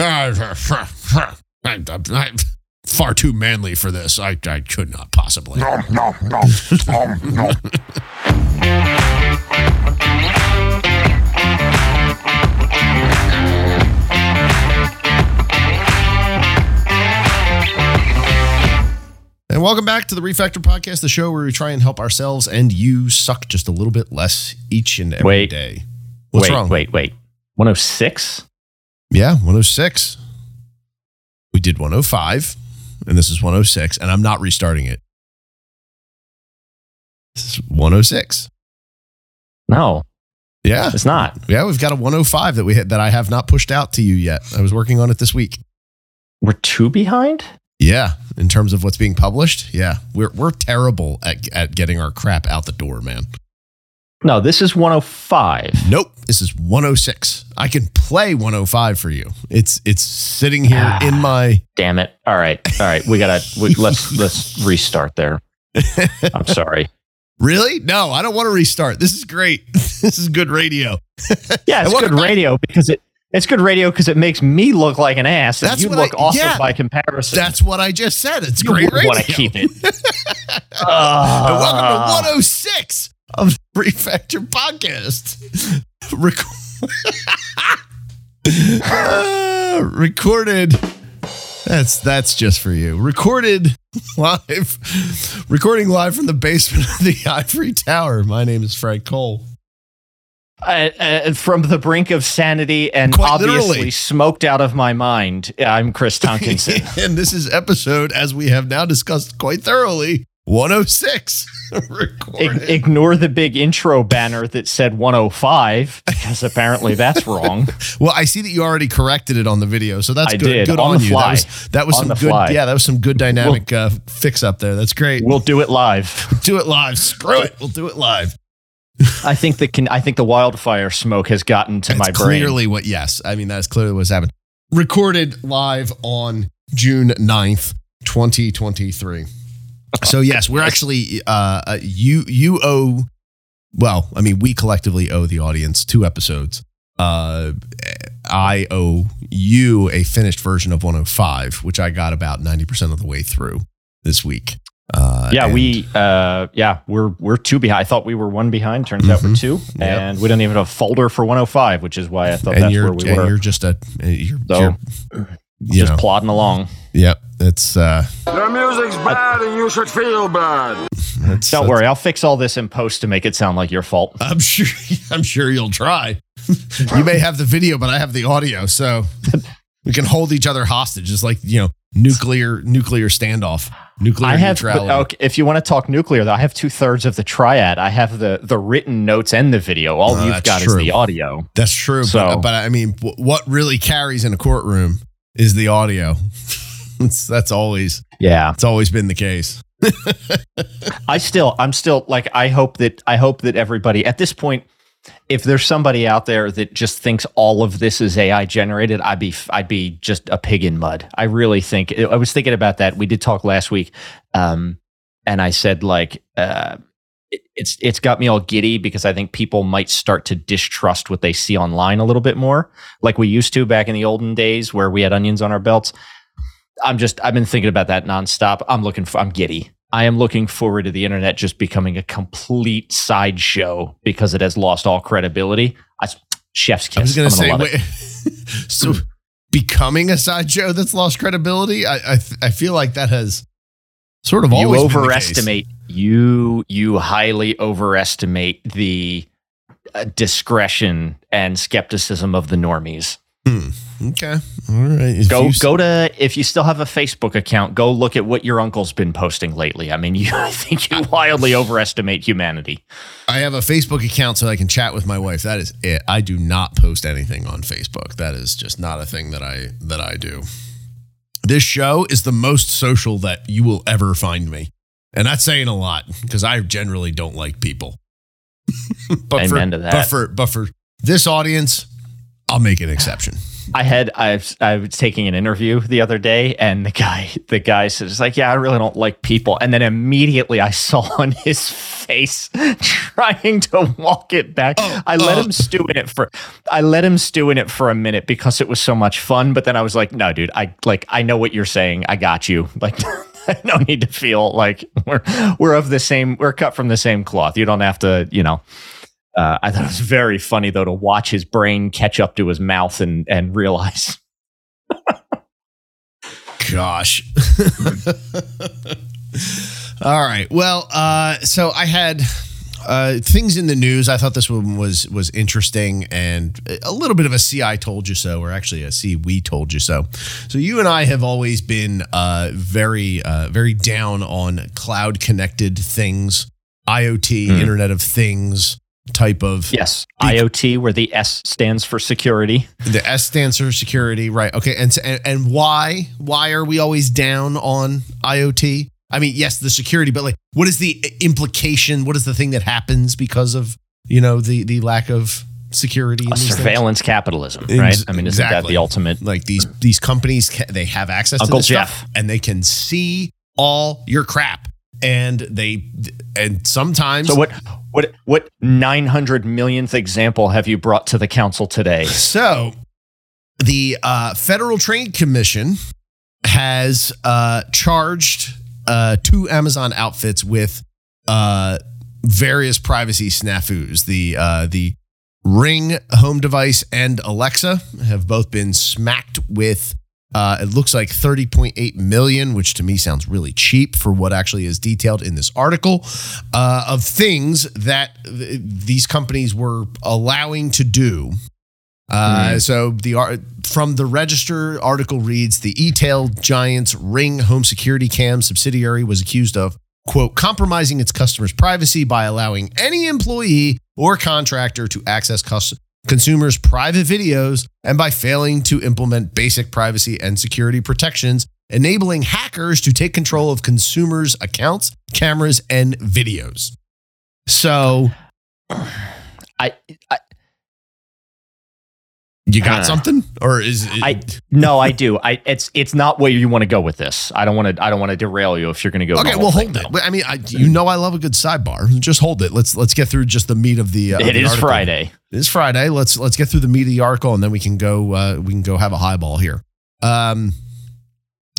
I'm far too manly for this. I, I could not possibly. No, no, no, no, no. And welcome back to the Refactored Podcast, the show where we try and help ourselves and you suck just a little bit less each and every day. Wait. What's wait, wrong? wait, wait. 106? Yeah, 106. We did 105, and this is 106, and I'm not restarting it. This is 106. No, Yeah. it's not. Yeah, we've got a 105 that we had, that I have not pushed out to you yet. I was working on it this week. We're two behind? Yeah, in terms of what's being published, yeah, we're we're terrible at at getting our crap out the door, man. No, this is 105. Nope, this is 106. I can play 105 for you. It's it's sitting here in my. Damn it. All right. All right. We gotta we, let's let's restart there. I'm sorry. Really? No, I don't want to restart. This is great. this is good radio. Yeah, it's good radio because it it's good radio because it makes me look like an ass and That's you look I- awesome yeah. by comparison. That's what I just said. It's you great radio. want to keep it. Ah. welcome to 106 of Refactored Podcast. Uh, recorded. That's that's just for you. Recorded live, recording live from the basement of the Ivory Tower. My name is Frank Koehl. Uh, uh, from the brink of sanity and Quite obviously literally. smoked out of my mind. I'm Chris Tonkinson. and this is episode, as we have now discussed quite thoroughly, 106. recorded. Ig- ignore the big intro banner that said 105 because apparently that's wrong. Well, I see that you already corrected it on the video, so that's I good. did, good on on, you. fly. That was, that was some good. fly. Yeah, that was some good dynamic uh, fix up there. That's great. We'll do it live. do it live. Screw it. We'll do it live. I think the can, I think the wildfire smoke has gotten to That's my brain. clearly what. Yes, I mean that's clearly what's happened. Recorded live on June 9th, 2023. So yes, we're actually uh, uh you you owe well, I mean we collectively owe the audience two episodes. Uh I owe you a finished version of 105, which I got about 90% of the way through this week. Uh yeah, we uh yeah, we're we're two behind. I thought we were one behind. Turns out we're Mhm. two. Yep. And we don't even have a folder for 105, which is why I thought that's where we and were. you're just a you're, So, you're you just know, plodding along. yep, it's uh The music's bad and you should feel bad. it's, Don't worry, I'll fix all this in post to make it sound like your fault. I'm sure I'm sure you'll try. you may have the video, but I have the audio, so we can hold each other hostage. It's like you know, nuclear nuclear standoff, nuclear I have, neutrality. okay, if you want to talk nuclear, though, I have two thirds of the triad. I have the the written notes and the video. All Oh, you've got true. is the audio. That's true, So- but, but I mean, w- what really carries in a courtroom is the audio. it's, that's always Yeah, it's always been the case. I still, I'm still like, I hope that I hope that everybody at this point, if there's somebody out there that just thinks all of this is AI generated, I'd be I'd be just a pig in mud. I really think I was thinking about that. We did talk last week, um, and I said like. Uh, it's it's got me all giddy because I think people might start to distrust what they see online a little bit more, like we used to back in the olden days where we had onions on our belts. I'm just I've been thinking about that nonstop. I'm looking for I'm giddy. I am looking forward to the internet just becoming a complete sideshow because it has lost all credibility. I, chef's kiss. I was going to say, wait, so becoming a sideshow that's lost credibility. I I, th- I feel like that has sort of you always been the case. overestimate you you highly overestimate the uh, discretion and skepticism of the normies. Hmm. Okay. All right. If Go go to if you still have a Facebook account, go look at what your uncle's been posting lately. I mean, you I think you wildly overestimate humanity. I have a Facebook account so I can chat with my wife. That is it. I do not post anything on Facebook. That is just not a thing that I that I do. This show is the most social that you will ever find me. And that's saying a lot because I generally don't like people. but Amen for, to that. But for but for this audience, I'll make an exception. I had I was, I was taking an interview the other day, and the guy the guy says like, "Yeah, I really don't like people," and then immediately I saw on his face trying to walk it back. Oh, I let oh. him stew in it for I let him stew in it for a minute because it was so much fun. But then I was like, "No, dude, I like I know what you're saying. I got you." Like. no need to feel like we're we're of the same we're cut from the same cloth. You don't have to, you know, uh, I thought it was very funny though to watch his brain catch up to his mouth and and realize. Gosh. All right. Well, uh, so I had uh, things in the news. I thought this one was was interesting and a little bit of a "see I told you so," or actually a "see we told you so." So you and I have always been uh, very uh, very down on cloud connected things, IoT, Mm. Internet of Things type of Yes, IoT, where the S stands for security. The S stands for security, right? Okay, and so- and, and why why are we always down on IoT? I mean, yes, the security, but like, what is the implication? What is the thing that happens because of you know the the lack of security? these things? surveillance capitalism, Ex- right? I mean, isn't that the ultimate? Like these these companies, they have access Uncle to this Jeff. stuff, and they can see all your crap, and they and sometimes So what? What? What nine hundred millionth example have you brought to the council today? So, the uh, Federal Trade Commission has uh, charged uh, two Amazon outfits with uh, various privacy snafus. The uh, the Ring home device and Alexa have both been smacked with. Uh, it looks like 30.8 million, which to me sounds really cheap for what actually is detailed in this article uh, of things that th- these companies were allowing to do. Uh, So the from the Register article reads the e-tail giant's Ring home security cam subsidiary was accused of quote compromising its customers' privacy by allowing any employee or contractor to access cus- consumers' private videos and by failing to implement basic privacy and security protections, enabling hackers to take control of consumers' accounts, cameras, and videos. So I, I you got Uh, something, or is it, I no, I do. I it's it's not where you want to go with this. I don't want to. I don't want to derail you if you're going to go. Okay, well, thing, hold it. though. I mean, I, you know, I love a good sidebar. Just hold it. Let's let's get through just the meat of the. Uh, of It the is article. Friday. It is Friday. Let's let's get through the meat of the article, and then we can go. Uh, we can go have a highball here. Um,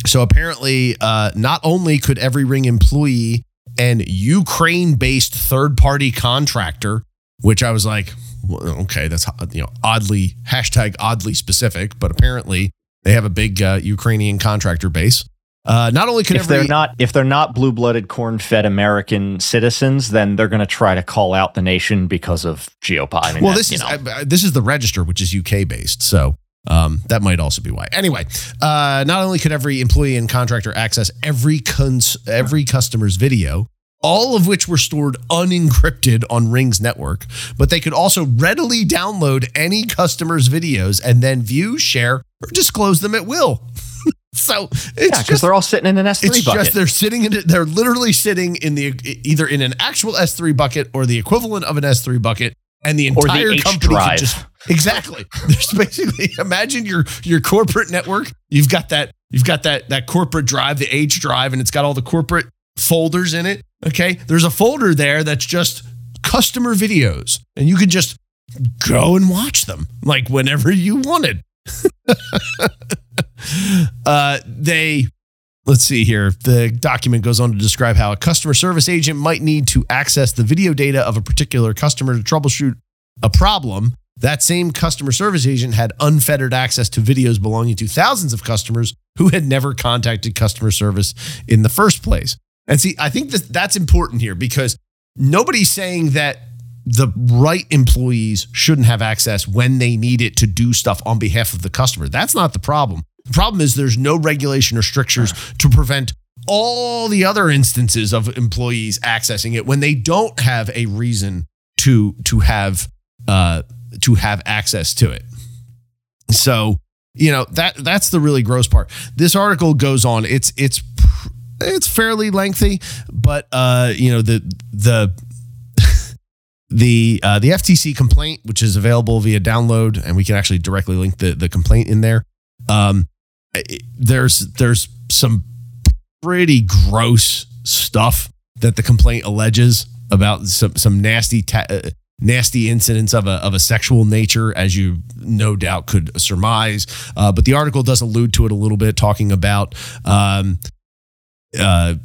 so apparently, uh, not only could every Ring employee and Ukraine-based third-party contractor, which I was like, okay, that's you know oddly hashtag oddly specific, but apparently they have a big uh, Ukrainian contractor base. Uh, not only could If every they're not if they're not blue blooded corn fed American citizens, then they're going to try to call out the nation because of geopod. I mean, well, this is. I- I- this is the register, which is UK based, so um, that might also be why. Anyway, uh, not only could every employee and contractor access every cons- every customer's video, all of which were stored unencrypted on Ring's network, but they could also readily download any customer's videos and then view, share, or disclose them at will. so it's yeah, because just they're all sitting in an S three it's bucket. just they're sitting in. They're literally sitting in the either in an actual S3 bucket or the equivalent of an S3 bucket, and the Or the entire company drive. just exactly. There's basically imagine your your corporate network. You've got that you've got that that corporate drive, the H drive, and it's got all the corporate folders in it. Okay, there's a folder there that's just customer videos, and you can just go and watch them like whenever you wanted. uh, they let's see here. The document goes on to describe how a customer service agent might need to access the video data of a particular customer to troubleshoot a problem. That same customer service agent had unfettered access to videos belonging to thousands of customers who had never contacted customer service in the first place. And see, I think that that's important here because nobody's saying that the right employees shouldn't have access when they need it to do stuff on behalf of the customer. That's not the problem. The problem is there's no regulation or strictures to prevent all the other instances of employees accessing it when they don't have a reason to to have uh, to have access to it. So you know that that's the really gross part. This article goes on. It's it's it's fairly lengthy, but uh, you know the the the uh, the FTC complaint, which is available via download, and we can actually directly link the the complaint in there. Um, it- there's there's some pretty gross stuff that the complaint alleges about some some nasty ta- uh, nasty incidents of a of a sexual nature, as you no doubt could surmise. Uh, but the article does allude to it a little bit, talking about. Um, uh,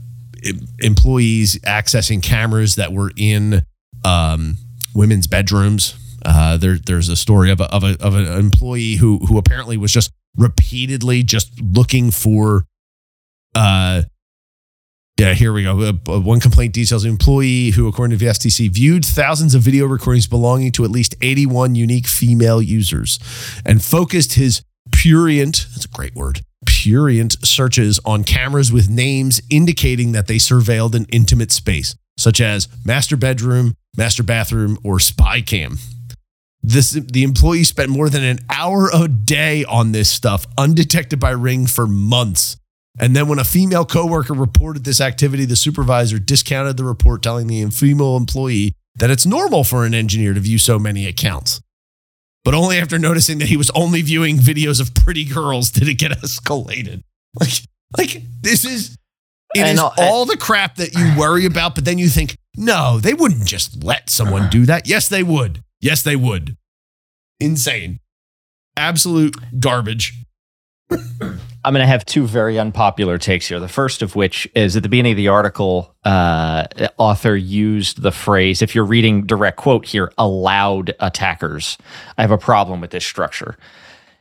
employees accessing cameras that were in um, women's bedrooms. Uh, there, there's a story of a, of, a, of an employee who who apparently was just repeatedly just looking for. Uh, yeah, here we go. Uh, uh, one complaint details an employee who, according to the FTC, viewed thousands of video recordings belonging to at least 81 unique female users and focused his purient, that's a great word, purient searches on cameras with names indicating that they surveilled an intimate space, such as master bedroom, master bathroom, or spy cam. This the employee spent more than an hour a day on this stuff, undetected by Ring for months. And then when a female coworker reported this activity, the supervisor discounted the report, telling the female employee that it's normal for an engineer to view so many accounts. But only after noticing that he was only viewing videos of pretty girls did it get escalated. Like, like this is it And is all the crap that you worry about, but then you think, no, they wouldn't just let someone do that. Yes, they would. Yes, they would. Insane. Absolute garbage. I'm going to have two very unpopular takes here. The first of which is at the beginning of the article, uh, author used the phrase, if you're reading direct quote here, allowed attackers. I have a problem with this structure.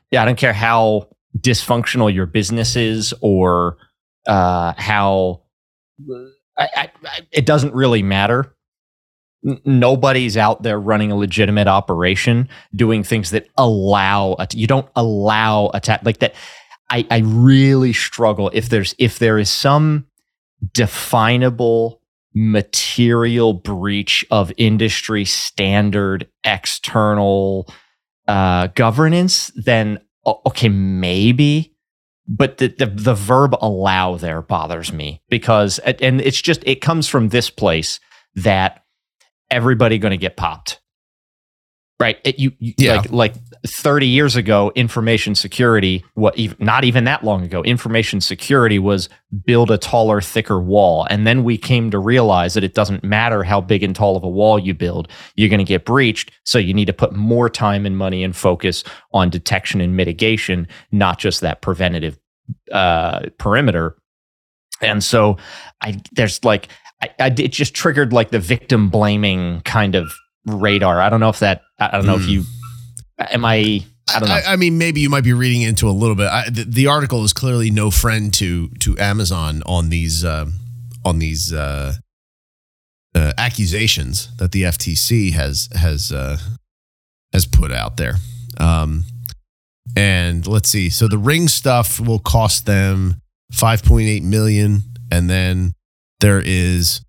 Yeah, I don't care how dysfunctional your business is or uh, how I, I, I, it doesn't really matter. N- Nobody's out there running a legitimate operation doing things that allow a- you don't allow attack like that. I, I really struggle if there's if there is some definable material breach of industry standard external uh, governance, then okay, maybe. But the, the the verb allow there bothers me because and it's just it comes from this place that everybody going to get popped right? It, you, you Yeah. like like 30 years ago information security what even, not even that long ago information security was build a taller thicker wall. And then we came to realize that it doesn't matter how big and tall of a wall you build you're going to get breached. So you need to put more time and money and focus on detection and mitigation not just that preventative uh, perimeter. And so i there's like I, I it just triggered like the victim blaming kind of radar i don't know if that i don't know if Hmm. you am i i don't know I, I mean, maybe you might be reading into a little bit. I, the, the article is clearly no friend to to Amazon on these uh, on these uh, uh, accusations that the FTC has has uh, has put out there. Um, and let's see. So the ring stuff will cost them 5.8 million, and then there is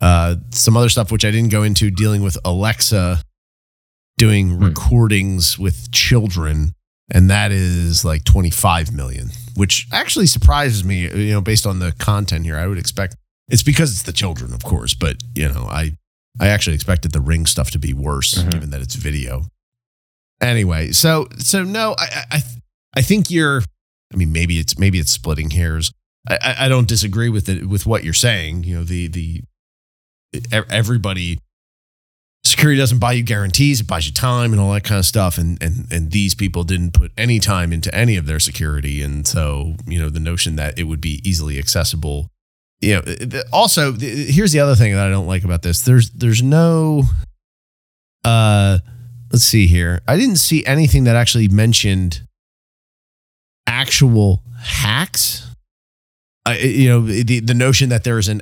uh, some other stuff which I didn't go into dealing with Alexa doing Hmm. recordings with children and that is like 25 million which actually surprises me you know based on the content here i would expect it's because it's the children of course but you know i i actually expected the ring stuff to be worse Mhm. given that it's video anyway so so no i I- i think you're i mean maybe it's maybe it's splitting hairs i i, I don't disagree with it with what you're saying you know the the everybody security doesn't buy you guarantees it buys you time and all that kind of stuff and and and these people didn't put any time into any of their security and so you know the notion that it would be easily accessible. You know also here's the other thing that i don't like about this. There's there's no uh let's see here. I didn't see anything that actually mentioned actual hacks I, you know the the notion that there's an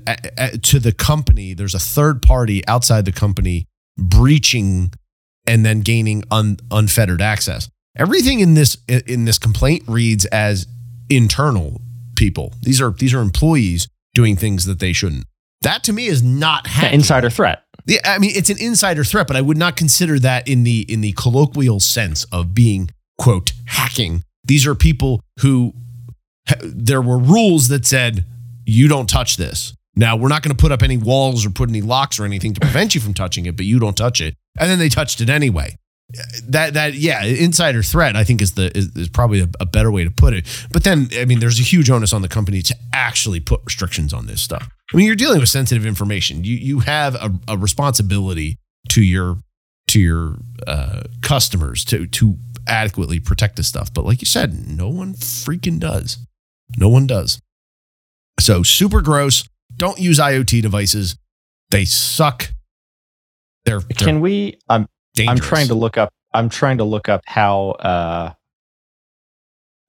to the company there's a third party outside the company breaching and then gaining un, unfettered access everything in this in this complaint reads as internal people these are these are employees doing things that they shouldn't that to me is not hacking. insider threat Yeah, I mean it's an insider threat, but I would not consider that in the in the colloquial sense of being quote hacking. These are people who there were rules that said you don't touch this. Now, we're not going to put up any walls or put any locks or anything to prevent you from touching it, but you don't touch it. And then they touched it anyway. That that yeah, insider threat I think is the is, is probably a, a better way to put it. But then I mean, there's a huge onus on the company to actually put restrictions on this stuff. I mean, you're dealing with sensitive information. You you have a, a responsibility to your to your uh, customers to to adequately protect this stuff. But like you said, no one freaking does. No one does. So super gross. Don't use IoT devices. They suck. They're, they're Can we? I'm dangerous. I'm trying to look up. I'm trying to look up how. uh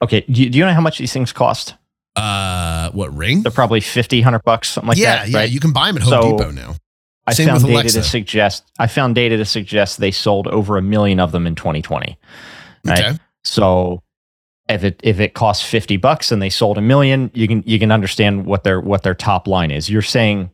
Okay, do you, do you know how much these things cost? Uh, what ring? They're probably 50, 100 bucks, something like yeah, that. yeah. right? You can buy them at Home So- Depot now. I Same found with data Alexa. to suggest. I found data to suggest they sold over a million of them in 2020. Right. Okay. So if it if it costs 50 bucks and they sold a million, you can you can understand what their what their top line is. You're saying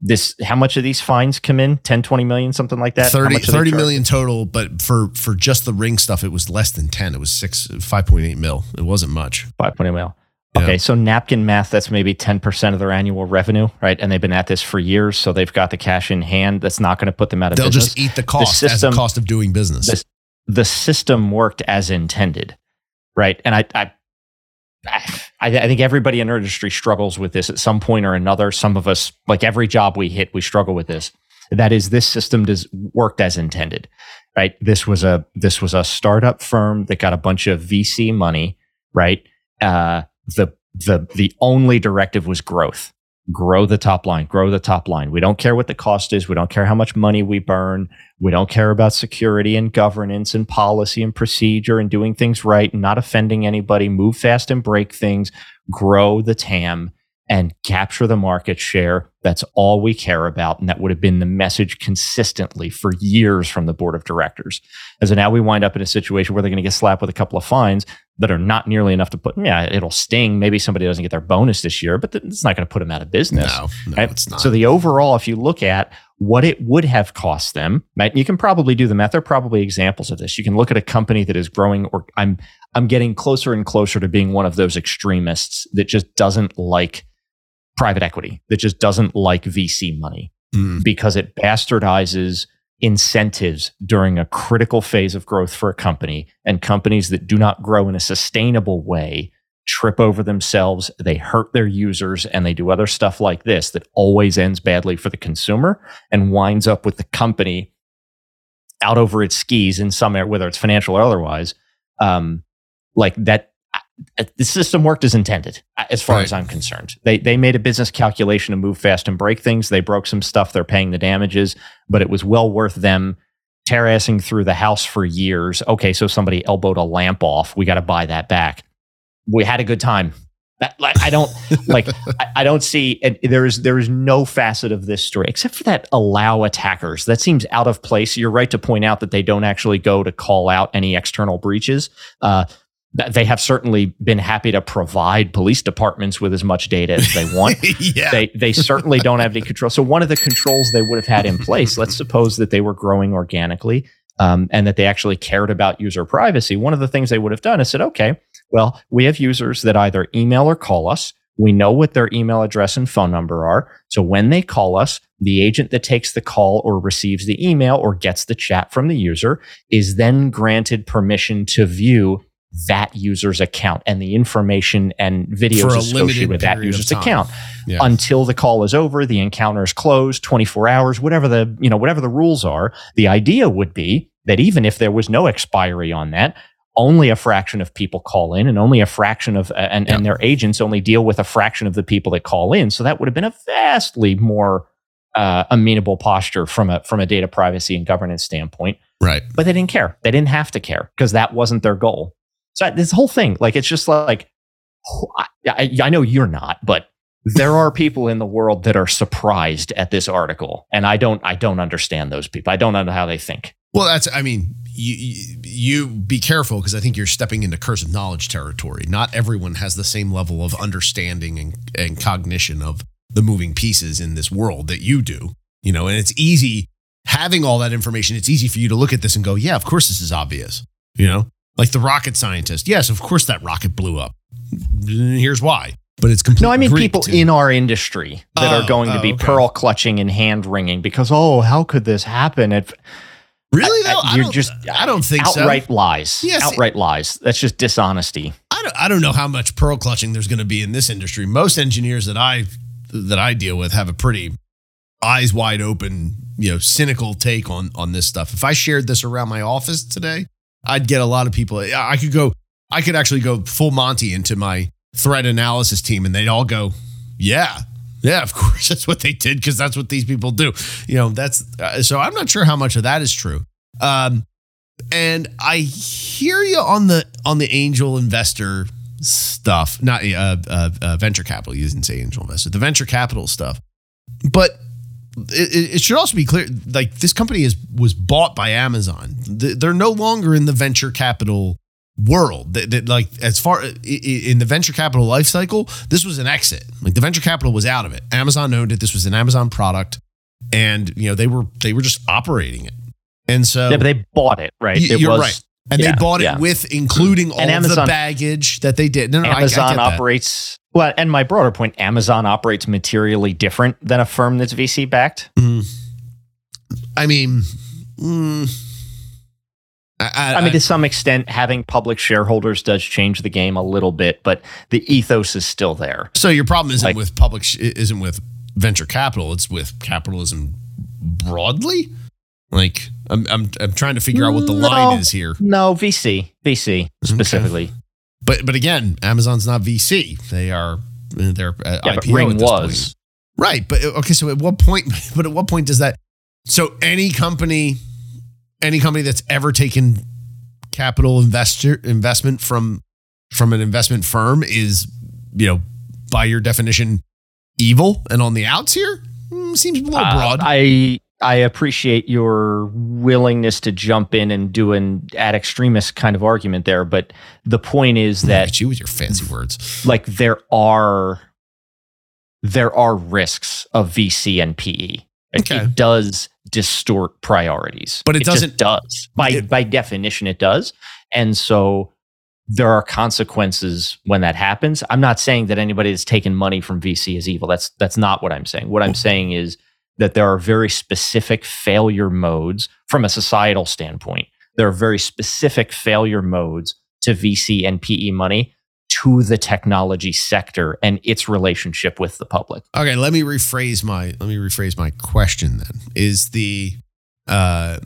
this how much of these fines come in? 10, 20 million, something like that? How 30, much do they 30 charge? million total, but for for just the ring stuff, it was less than 10. It was six, 5.8 mil. It wasn't much. 5.8 mil. Yeah. Okay, so napkin math, that's maybe 10% of their annual revenue, right? And they've been at this for years, so they've got the cash in hand. That's not going to put them out of business. They'll business. just eat the cost as system- the cost of doing business. This- the system worked as intended, right? And I, I, I, think everybody in our industry struggles with this at some point or another. Some of us, like every job we hit, we struggle with this. That is, this system does worked as intended, right? This was a this was a startup firm that got a bunch of VC money, right? Uh, the the the only directive was growth grow the top line grow the top line. We don't care what the cost is. We don't care how much money we burn. We don't care about security and governance and policy and procedure and doing things right and not offending anybody. Move fast and break things. Grow the tam and capture the market share. That's all we care about. And that would have been the message consistently for years from the board of directors. And so now we wind up in a situation where they're going to get slapped with a couple of fines that are not nearly enough to put. Yeah, it'll sting. Maybe somebody doesn't get their bonus this year, but it's not going to put them out of business. no, no, right? it's not. So the overall, if you look at what it would have cost them, right? You can probably do the math. There are probably examples of this. You can look at a company that is growing, or I'm I'm getting closer and closer to being one of those extremists that just doesn't like private equity, that just doesn't like VC money Mm. because it bastardizes incentives during a critical phase of growth for a company and companies that do not grow in a sustainable way trip over themselves they hurt their users and they do other stuff like this that always ends badly for the consumer and winds up with the company out over its skis in some area whether it's financial or otherwise. Um, like that the system worked as intended uh, as far Right. as i'm concerned. They they made a business calculation to move fast and break things. They broke some stuff. They're paying the damages but it was well worth them terracing through the house for years. Okay so somebody elbowed a lamp off. We got to buy that back. We had a good time. That, like, i don't like I, I don't see and there is there is no facet of this story except for that allow attackers. That seems out of place. You're right to point out that they don't actually go to call out any external breaches. Uh, they have certainly been happy to provide police departments with as much data as they want yeah. they they certainly don't have any control. So one of the controls they would have had in place, let's suppose that they were growing organically um, and that they actually cared about user privacy. One of the things they would have done is said, okay, well, we have users that either email or call us. We know what their email address and phone number are. So when they call us, the agent that takes the call or receives the email or gets the chat from the user is then granted permission to view that user's account and the information and videos associated with that user's account Yeah. until the call is over, the encounter is closed, 24 hours, whatever the, you know, whatever the rules are. The idea would be that even if there was no expiry on that, only a fraction of people call in and only a fraction of, and, and their agents only deal with a fraction of the people that call in. So that would have been a vastly more uh, amenable posture from a, from a data privacy and governance standpoint right. but they didn't care. They didn't have to care because that wasn't their goal. So this whole thing, like, it's just like, I, I, know you're not, but there are people in the world that are surprised at this article, and I don't, I don't understand those people. I don't know how they think. Well, that's, I mean, you, you, you be careful because I think you're stepping into curse of knowledge territory. Not everyone has the same level of understanding and, and cognition of the moving pieces in this world that you do, you know, and it's easy having all that information. It's easy for you to look at this and go, yeah, of course this is obvious, you know, like the rocket scientist. Yes, of course that rocket blew up. Here's why. but it's completely No, I mean Greek people to- in our industry that Oh, are going to oh, be okay. pearl clutching and hand wringing because oh, how could this happen? It, really though. I, you're don't, just I don't think so. outright lies. Yes. outright lies. That's just dishonesty. I don't, I don't know how much pearl clutching there's going to be in this industry. Most engineers that I that I deal with have a pretty eyes wide open, you know, cynical take on on this stuff. If I shared this around my office today, I'd get a lot of people. I could go, I could actually go full Monty into my threat analysis team, and they'd all go, "Yeah, yeah, of course, that's what they did because that's what these people do." You know, that's uh, so. I'm not sure how much of that is true. Um, and I hear you on the on the angel investor stuff, not uh, uh, uh, venture capital. You didn't say angel investor, the venture capital stuff. But it, it- should also be clear, like this company is was bought by Amazon. They're no longer in the venture capital world. That, that, like as far in the venture capital life cycle, this was an exit. Like the venture capital was out of it. Amazon owned it. This was an Amazon product, and you know they were they were just operating it. And so Yeah, but they bought it, right? Y- it you're was right. And yeah, they bought it yeah. with including all And the baggage that they did. No, no, I- I, Amazon get that. operates well, and my broader point, Amazon operates materially different than a firm that's VC backed. Mm. I mean, mm, I, I, I mean, to some extent, having public shareholders does change the game a little bit, but the ethos is still there. so your problem isn't like- with public, isn't with venture capital. It's with capitalism broadly. Like I'm, I'm, I'm trying to figure out what the No. line is here. No, VC, VC specifically. But, but again, Amazon's not VC. They are, they're uh, Yeah, IPO Ring at this was. point. Right. But okay. So at what point, but at what point does that, so any company, any company that's ever taken capital investor investment from, from an investment firm is, you know, by your definition, evil and on the outs here Hmm, seems a little Uh, broad. I I appreciate your willingness to jump in and do an ad extremist kind of argument there, but the point is that at you with your fancy words. like there are there are risks of VC and PE. It, Okay. it does distort priorities, But it just doesn't- does by it- by definition it does, and so there are consequences when that happens. I'm not saying that anybody that's taken money from VC is evil. That's that's not what I'm saying. What I'm saying is that there are very specific failure modes from a societal standpoint. There are very specific failure modes to VC and PE money to the technology sector and its relationship with the public. Okay, let me rephrase my let me rephrase my question then. Is the uh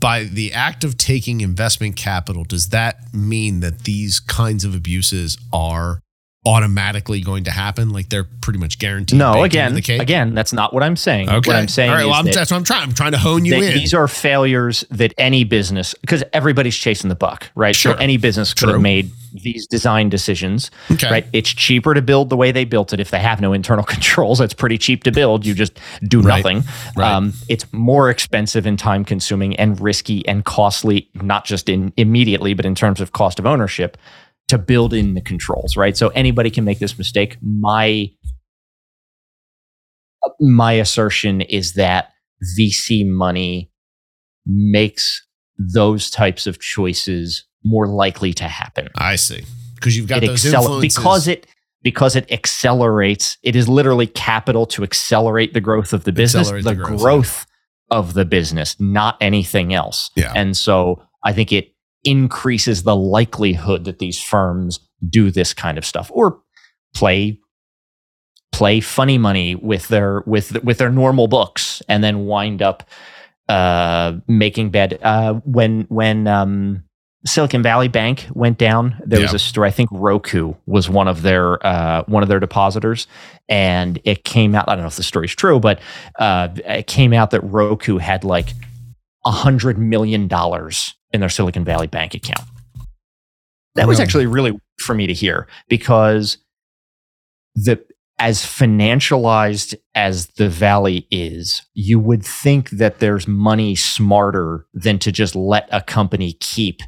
by the act of taking investment capital, does that mean that these kinds of abuses are automatically going to happen? Like they're pretty much guaranteed? No, again, again, that's not what I'm saying. Okay. What I'm saying All right, is well, I'm, that that's what I'm trying. I'm trying to hone you in. these are failures that any business because everybody's chasing the buck right Sure. so any business could True. have made these design decisions okay. right it's cheaper to build the way they built it if they have no internal controls it's pretty cheap to build you just do Right. nothing Right. um, it's more expensive and time consuming and risky and costly not just in immediately but in terms of cost of ownership to build in the controls right so anybody can make this mistake my my assertion is that VC money makes those types of choices more likely to happen. I see. Because you've got It those accel- influences. because it because it accelerates. It is literally capital to accelerate the growth of the business, the, the growth, growth of the business, not anything else. Yeah. And so I think it increases the likelihood that these firms do this kind of stuff or play play funny money with their with with their normal books and then wind up uh making bad uh when when um Silicon Valley Bank went down. There was a story. I think Roku was one of their uh, one of their depositors, and it came out. I don't know if the story's true, but uh, it came out that Roku had like a hundred million dollars in their Silicon Valley Bank account. That was actually really for me to hear because the as financialized as the valley is, you would think that there's money smarter than to just let a company keep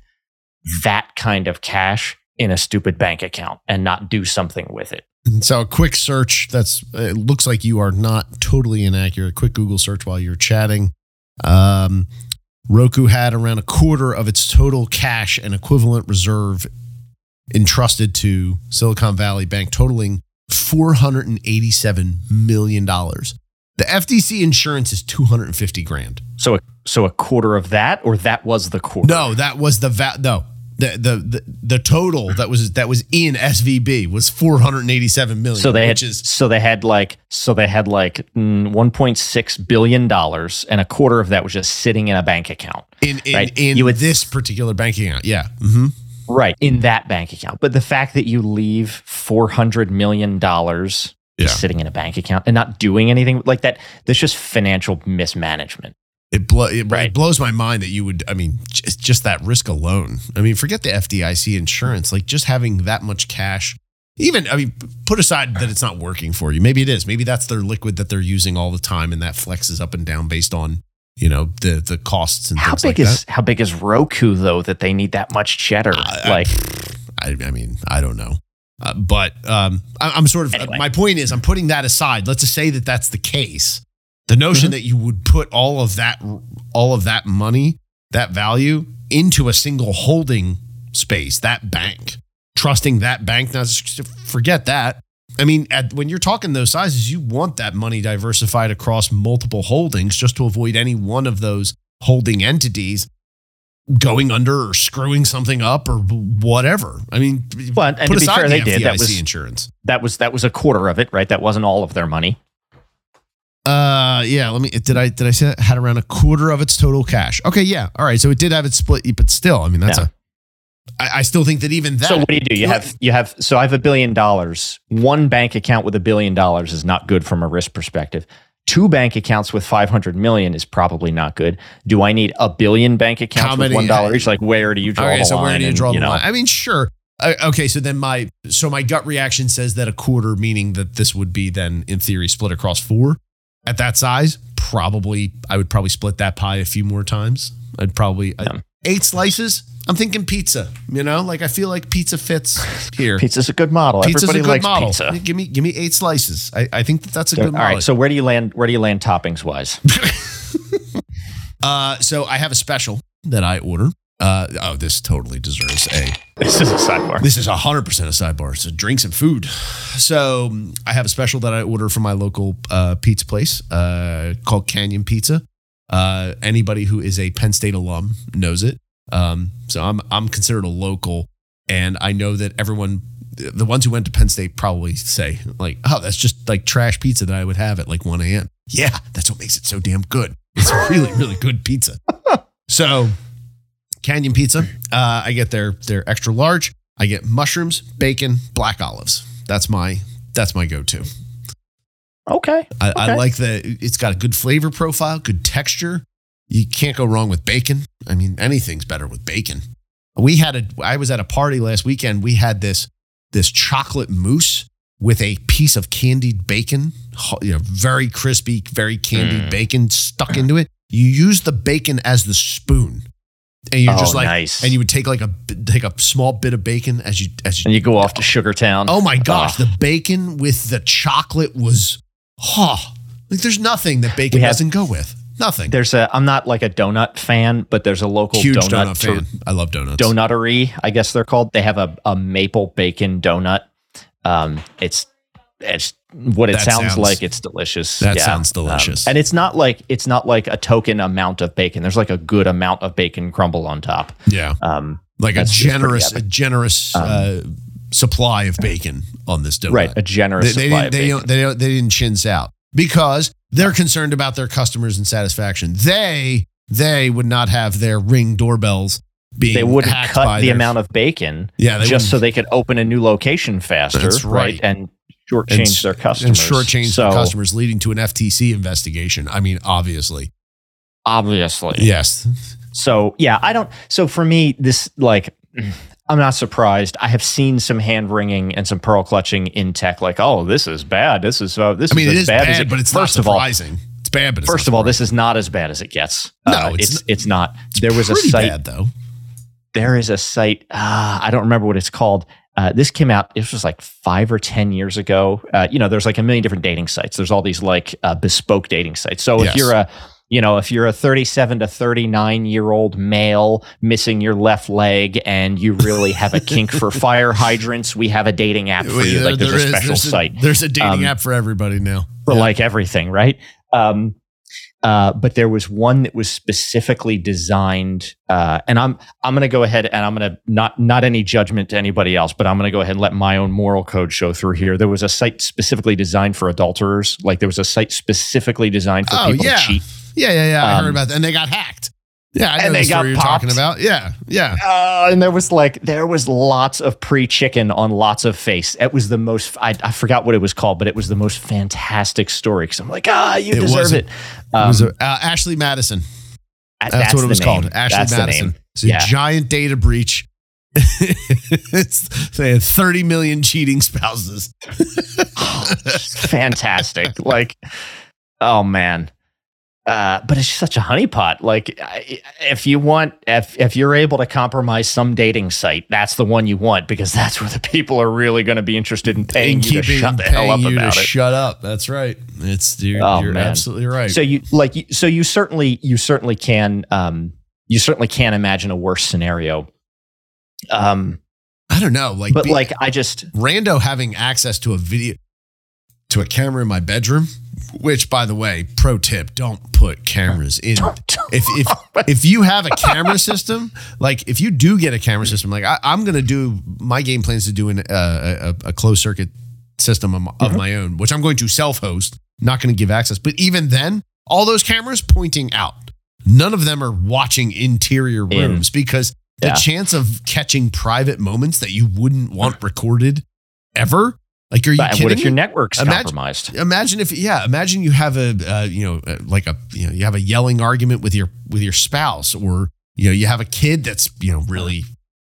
that kind of cash in a stupid bank account and not do something with it. So a quick search. That's it. Looks like you are not totally inaccurate. Quick Google search while you're chatting. Um, Roku had around a quarter of its total cash and equivalent reserve entrusted to Silicon Valley Bank, totaling $487 million. The FDC insurance is 250 grand. So, a, so a quarter of that, or that was the quarter? No, that was the va- no. The, the the the total that was that was in SVB was 487 million. So they had, which is so they had like, so they had like mm, 1.6 billion dollars, and a quarter of that was just sitting in a bank account. in in, right. in You would- this particular banking account. Yeah. hmm Right. In that bank account. But the fact that you leave $400 million just Yeah. sitting in a bank account and not doing anything like that, that's just financial mismanagement. It, blow, it, it blows my mind that you would. I mean, just, just that risk alone. I mean, forget the FDIC insurance. Like just having that much cash. Even I mean, put aside that it's not working for you. Maybe it is. Maybe that's their liquid that they're using all the time, and that flexes up and down based on you know the the costs and How things big like is how big is Roku though that they need that much cheddar? I- I- like I, I mean, I don't know. Uh, but um, I, I'm sort of, Anyway. my point is, I'm putting that aside. Let's just say that that's the case. The notion Mm-hmm. that you would put all of that, all of that money, that value into a single holding space, that bank, trusting that bank, now forget that. I mean, at, when you're talking those sizes, you want that money diversified across multiple holdings just to avoid any one of those holding entities going under or screwing something up or whatever. I mean, Well, and to be aside fair, the they did. That was- insurance. that was that was a quarter of it, right? That wasn't all of their money. Uh, yeah. Let me. Did I did I say it had around a quarter of its total cash? Okay, yeah. All right. So it did have its split, but still, I mean, that's Yeah. a. I, I still think that even that. so what do you do? You have you have so I have a billion dollars. One bank account with a billion dollars is not good from a risk perspective. Two bank accounts with 500 million is probably not good. Do I need a billion bank accounts How with many- one dollar each? Like where do you draw Okay, the so line? where do you and, draw the know, line? I mean, sure. Uh, okay, so then my so my gut reaction says that a quarter, meaning that this would be then in theory split across four. At that size, probably I would probably split that pie a few more times. I'd probably I- eight slices. I'm thinking pizza. You know, like I feel like pizza fits here. Pizza's a good model. Pizza's Everybody a good likes model. pizza. Give me give me eight slices. I, I think that that's a So, good all model. right. So where do you land? Where do you land toppings wise? uh, so I have a special that I order. Uh, oh, this totally deserves a this is a sidebar. This is 100% a sidebar. It's drinks and food. So um, I have a special that I order from my local uh, pizza place uh, called Canyon Pizza. Uh, anybody who is a Penn State alum knows it. Um, so I'm, I'm considered a local. And I know that everyone, the ones who went to Penn State probably say, like, oh, that's just like trash pizza that I would have at like 1 a.m. Yeah, that's what makes it so damn good. It's really, really good pizza. So Canyon Pizza. Uh, I get their their extra large. I get mushrooms, bacon, black olives. That's my that's my go to. Okay. I, I like the it's got a good flavor profile, good texture. You can't go wrong with bacon. I mean, anything's better with bacon. We had a I was at a party last weekend. We had this this chocolate mousse with a piece of candied bacon, you know, very crispy, very candied Mm. bacon stuck into it. You use the bacon as the spoon. And you're Oh, just like nice. and you would take like a take a small bit of bacon as you as you And you go off to Sugar Town. Oh my gosh, Ugh. the bacon with the chocolate was, oh, like there's nothing that bacon have- doesn't go with. Nothing. There's a. I'm not like a donut fan, but there's a local Huge donut, donut fan. I love donuts. Donutery, I guess they're called. They have a, a maple bacon donut. Um, it's it's what it sounds, sounds- like. It's delicious. that Yeah. sounds Um, delicious. and it's not like it's not like a token amount of bacon. There's like a good amount of bacon crumble on top. yeah, Um, like a That's- it's pretty generous, a generous uh, supply of bacon on this donut. right, a generous They, they, supply didn't, of they, don't, they, don't, they didn't chintz out because they're concerned about their customers and satisfaction. They they would not have their ring doorbells being They wouldn't cut the their- amount of bacon yeah just so they could open a new location faster. That's right. And and shortchange their and customers. shortchange so, their customers, leading to an FTC investigation. I mean, obviously, Obviously. yes. So yeah, I don't. So for me, this like, I'm not surprised. I have seen some hand wringing and some pearl clutching in tech. Like, oh, this is bad. This is uh, this I mean, is it as is bad, bad, as it. but it's first not of all, it's bad, but it's first of all, this is not as bad as it gets. No, Uh, it's it's it's not. there was a site. bad though. There is a site. Uh, I don't remember what it's called. Uh, this came out. It was like five or ten years ago. Uh, you know, there's like a million different dating sites. There's all these like uh, bespoke dating sites. So Yes. if you're a you know, if you're a 37 to 39 year old male missing your left leg and you really have a kink for fire hydrants, we have a dating app for you. Like there's There a is- special there's site there's a dating Um, app for everybody now. for Yeah. like everything, right? Um, uh, but there was one that was specifically designed, uh, and I'm I'm going to go ahead and I'm going to not not any judgment to anybody else, but I'm going to go ahead and let my own moral code show through here. There was a site specifically designed for adulterers, like there was a site specifically designed for Oh, people yeah. to cheat. Yeah, yeah, yeah. I Um, heard about that. And they got hacked. Yeah, I know and the they got story you're talking popped. about. Yeah, yeah. Uh, and there was like there was lots of pre chicken on lots of face. It was the most I, I forgot what it was called, but it was the most fantastic story because I'm like ah you It deserve it. It was Um, a- uh, Ashley Madison. that- That's, what it was name. called. Ashley That's Madison. It's a Yeah. giant data breach. it's they had 30 million cheating spouses. fantastic. like, oh man. Uh, but it's such a honeypot. Like, if you want, if if you're able to compromise some dating site, that's the one you want because that's where the people are really going to be interested in paying and you to shut the hell up you about it. shut up. That's right. It's you're, Oh, you're absolutely right. So you like, so you certainly, you certainly can, um, you certainly can imagine a worse scenario. Um, I don't know. Like, but be- like, I just, Rando having access to a video to a camera in my bedroom, which by the way, pro tip, don't put cameras in. If if if you have a camera system, like if you do get a camera system, like I, I'm gonna do my game plans to do an, uh, a, a closed circuit system of, Mm-hmm. my own, which I'm going to self host, not going to give access. But even then, all those cameras pointing out, none of them are watching interior In. rooms because the chance of catching private moments that you wouldn't want recorded ever, like, are you but kidding what if your network's Imagine- compromised? imagine if yeah imagine you have a uh, you know uh, like a you know you have a yelling argument with your with your spouse or you know you have a kid that's you know really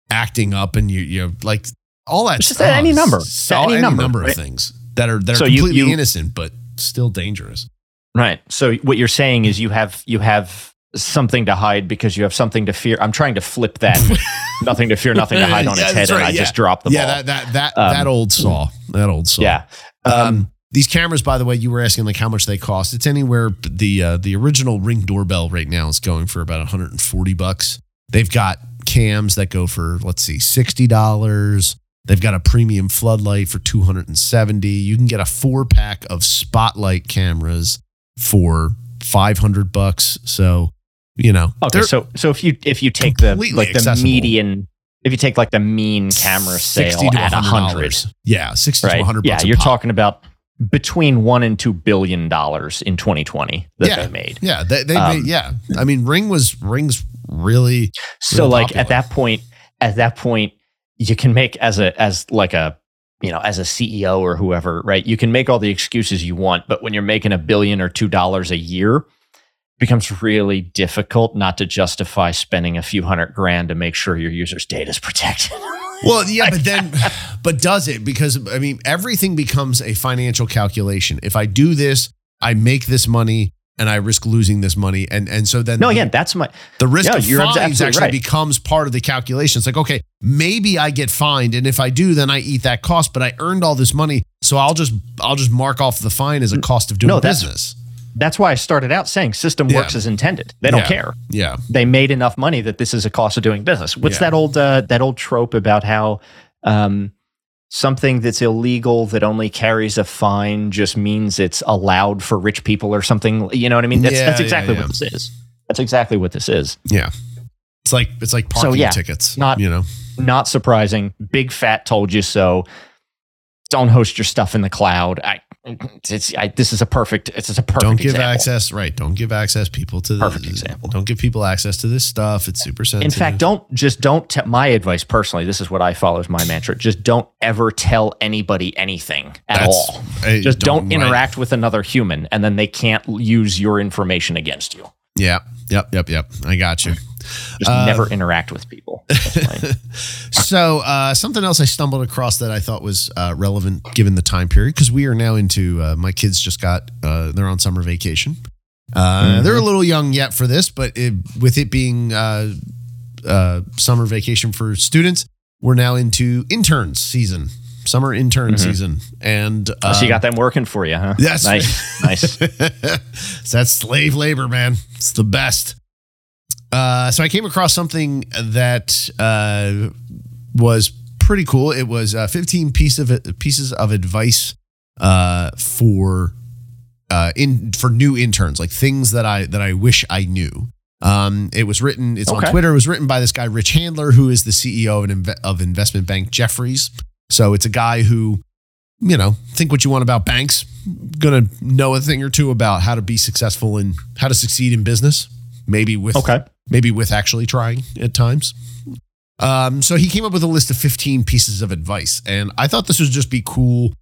acting up and you you know like all that It's just stuff. any number. so Any any number, number, of right? things that are that are So you- completely you- innocent but still dangerous Right. So what you're saying is you have you have something to hide because you have something to fear. I'm trying to flip that nothing to fear, nothing to hide on Yeah, its head, that's and I yeah. just drop the yeah ball. that that that Um, that old saw that old saw yeah. um, Um, these cameras by the way you were asking like how much they cost it's anywhere the uh, the original ring doorbell right now is going for about 140 bucks they've got cams that go for let's see $60 they've got a premium floodlight for 270 you can get a four pack of spotlight cameras for 500 bucks so you know okay. So so if you if you take the like the accessible. median if you take like the mean camera sale 60 to at a hundred, yeah 60 to 100 Yeah, you're pop. talking about between one and two billion dollars in 2020 that Yeah. they made. yeah they, they Um, made, yeah i mean ring was rings really So Really like popular. at that point, at that point, you can make as a as like a you know as a CEO or whoever, right? You can make all the excuses you want, but when you're making a billion or two dollars a year, becomes really difficult not to justify spending a few hundred grand to make sure your users' data is protected. Well, yeah, but then, but does it? Because I mean, everything becomes a financial calculation. If I do this, I make this money, and I risk losing this money, and and so then no, again, that's my the risk Yeah, of you're fines actually right. becomes part of the calculation. It's like, okay, maybe I get fined, and if I do, then I eat that cost. But I earned all this money, so I'll just I'll just mark off the fine as a cost of doing No, business. That's why I started out saying system Yeah. works as intended. They don't Yeah. care. Yeah, they made enough money that this is a cost of doing business. What's Yeah. that old uh, that old trope about how um, something that's illegal that only carries a fine just means it's allowed for rich people or something? You know what I mean? That's Yeah, that's exactly yeah. what this is. That's exactly what this is. yeah. It's like it's like So, parking yeah, tickets. not- you know. Not surprising. Big fat told you so. Don't host your stuff in the cloud. I, it's I, this is a perfect. It's just a perfect. don't give example. access right don't give access people to the Perfect example. don't give people access to this stuff it's super sensitive In fact, don't just don't. My advice personally, this is what I follow as my mantra. Just don't ever tell anybody anything at That's- all. eh, Just don't, right. interact with another human, and then they can't use your information against you. yeah yep yep yep. I got you. Just Uh, never interact with people. So uh, something else i stumbled across that i thought was uh, relevant given the time period because we are now into uh, my kids just got uh, they're on summer vacation. Uh, Mm-hmm. they're a little young yet for this but it, with it being uh, uh, summer vacation for students we're now into interns season summer intern season, and uh, so you got them working for you, huh? Yes. Nice. Nice. it's that slave labor, man. It's the best. Uh, so I came across something that uh, was pretty cool. It was uh, 15 piece of pieces of advice uh, for uh, in for new interns, like things that I that I wish I knew. Um, it was written. It's Okay. on Twitter. It was written by this guy Rich Handler, who is the CEO of inve- of investment bank Jefferies. So it's a guy who, you know, think what you want about banks. Gonna know a thing or two about how to be successful and how to succeed in business. Maybe with Okay. maybe with actually trying at times. Um, so he came up with a list of 15 pieces of advice, and I thought this would just be cool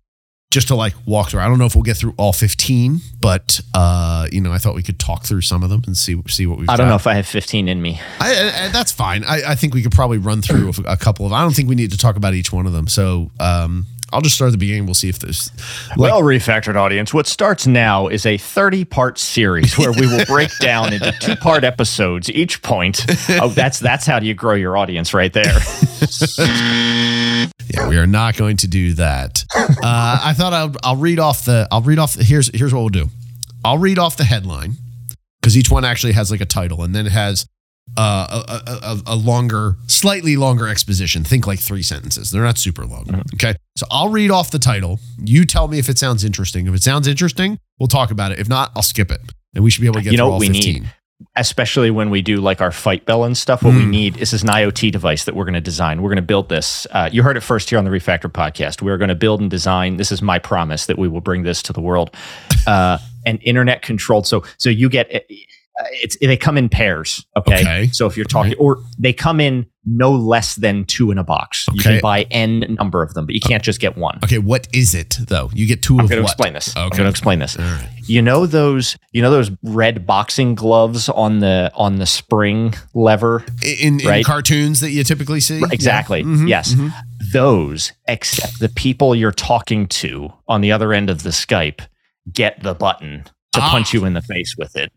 just to like walk through. I don't know if we'll get through all 15, but uh, you know, I thought we could talk through some of them and see see what we've. I don't got. know if I have 15 in me. I, I, that's fine. I, I think we could probably run through a, a couple of. I don't think we need to talk about each one of them. So um, I'll just start at the beginning. We'll see if there's. Like, well, refactored audience, what starts now is a 30 part series where we will break down into two part episodes each point. Oh, that's that's how you grow your audience right there. Yeah, we are not going to do that. Uh, I thought I'll, I'll read off the. I'll read off. The, Here's here's what we'll do. I'll read off the headline because each one actually has like a title, and then it has uh, a, a, a, longer, slightly longer exposition. Think like three sentences. They're not super long. Okay, so I'll read off the title. You tell me if it sounds interesting. If it sounds interesting, we'll talk about it. If not, I'll skip it, and we should be able to get You know what we need? Especially when we do like our fight bell and stuff. What we Hmm. need is this an IoT device that we're going to design. We're going to build this. Uh, you heard it first here on the Refactor podcast. We're going to build and design. This is my promise that we will bring this to the world. Uh, an internet controlled. So so you get it's they come in pairs. Okay. Okay. So if you're talking, or they come in no less than two in a box. Okay. You can buy n number of them, but you can't just get one. Okay, what is it though? You get two I'm of going to explain this. I'm going to explain this. Right. You know those you know those red boxing gloves on the on the spring lever? In, in Right. cartoons that you typically see. Exactly. Yeah. Mhm, yes. mhm. Those, except the people you're talking to on the other end of the Skype get the button to Ah. punch you in the face with it.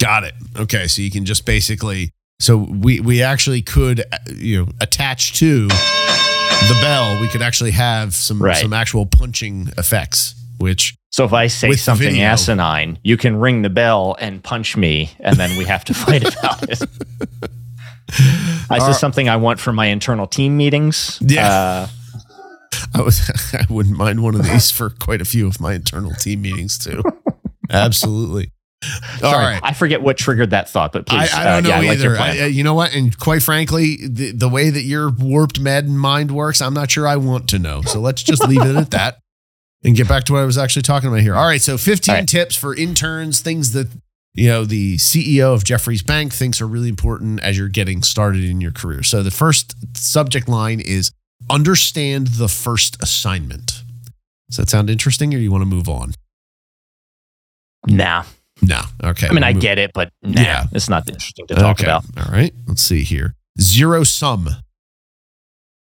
Got it. Okay, so you can just basically so we we actually could uh, you know attach to the bell. We could actually have some Right. some actual punching effects, which So if I say something video. asinine, you can ring the bell and punch me, and then we have to fight about it. This is something I want for my internal team meetings. Yeah. Uh, I was I wouldn't mind one of these for quite a few of my internal team meetings too. Absolutely. All sorry, right. I forget what triggered that thought, but please. I, I don't uh, know yeah, I like either. I, you know what? And quite frankly, the, the way that your warped Madden mind works, I'm not sure I want to know. So let's just leave it at that and get back to what I was actually talking about here. All right. So 15 All right. tips for interns, things that, you know, the CEO of Jefferies Bank thinks are really important as you're getting started in your career. So the first subject line is understand the first assignment. Does that sound interesting or you want to move on? nah. No. Okay. I mean, I We'll move- get it, but nah, Yeah. it's not interesting to talk Okay. about. All right. Let's see here. Zero sum.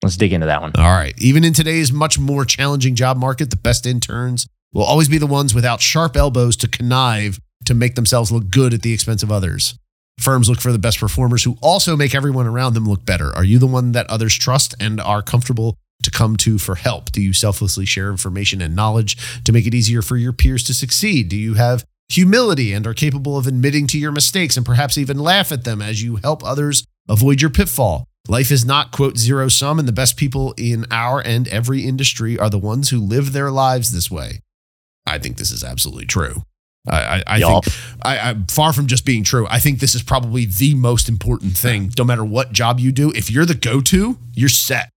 Let's dig into that one. All right. Even in today's much more challenging job market, the best interns will always be the ones without sharp elbows to connive to make themselves look good at the expense of others. Firms look for the best performers who also make everyone around them look better. Are you the one that others trust and are comfortable to come to for help? Do you selflessly share information and knowledge to make it easier for your peers to succeed? Do you have humility and are capable of admitting to your mistakes and perhaps even laugh at them as you help others avoid your pitfall? Life is not, quote, zero sum, and the best people in our and every industry are the ones who live their lives this way. I think this is absolutely true. I, I, I think I, I'm far from just being true. I think this is probably the most important thing. No matter what job you do, if you're the go-to, you're set.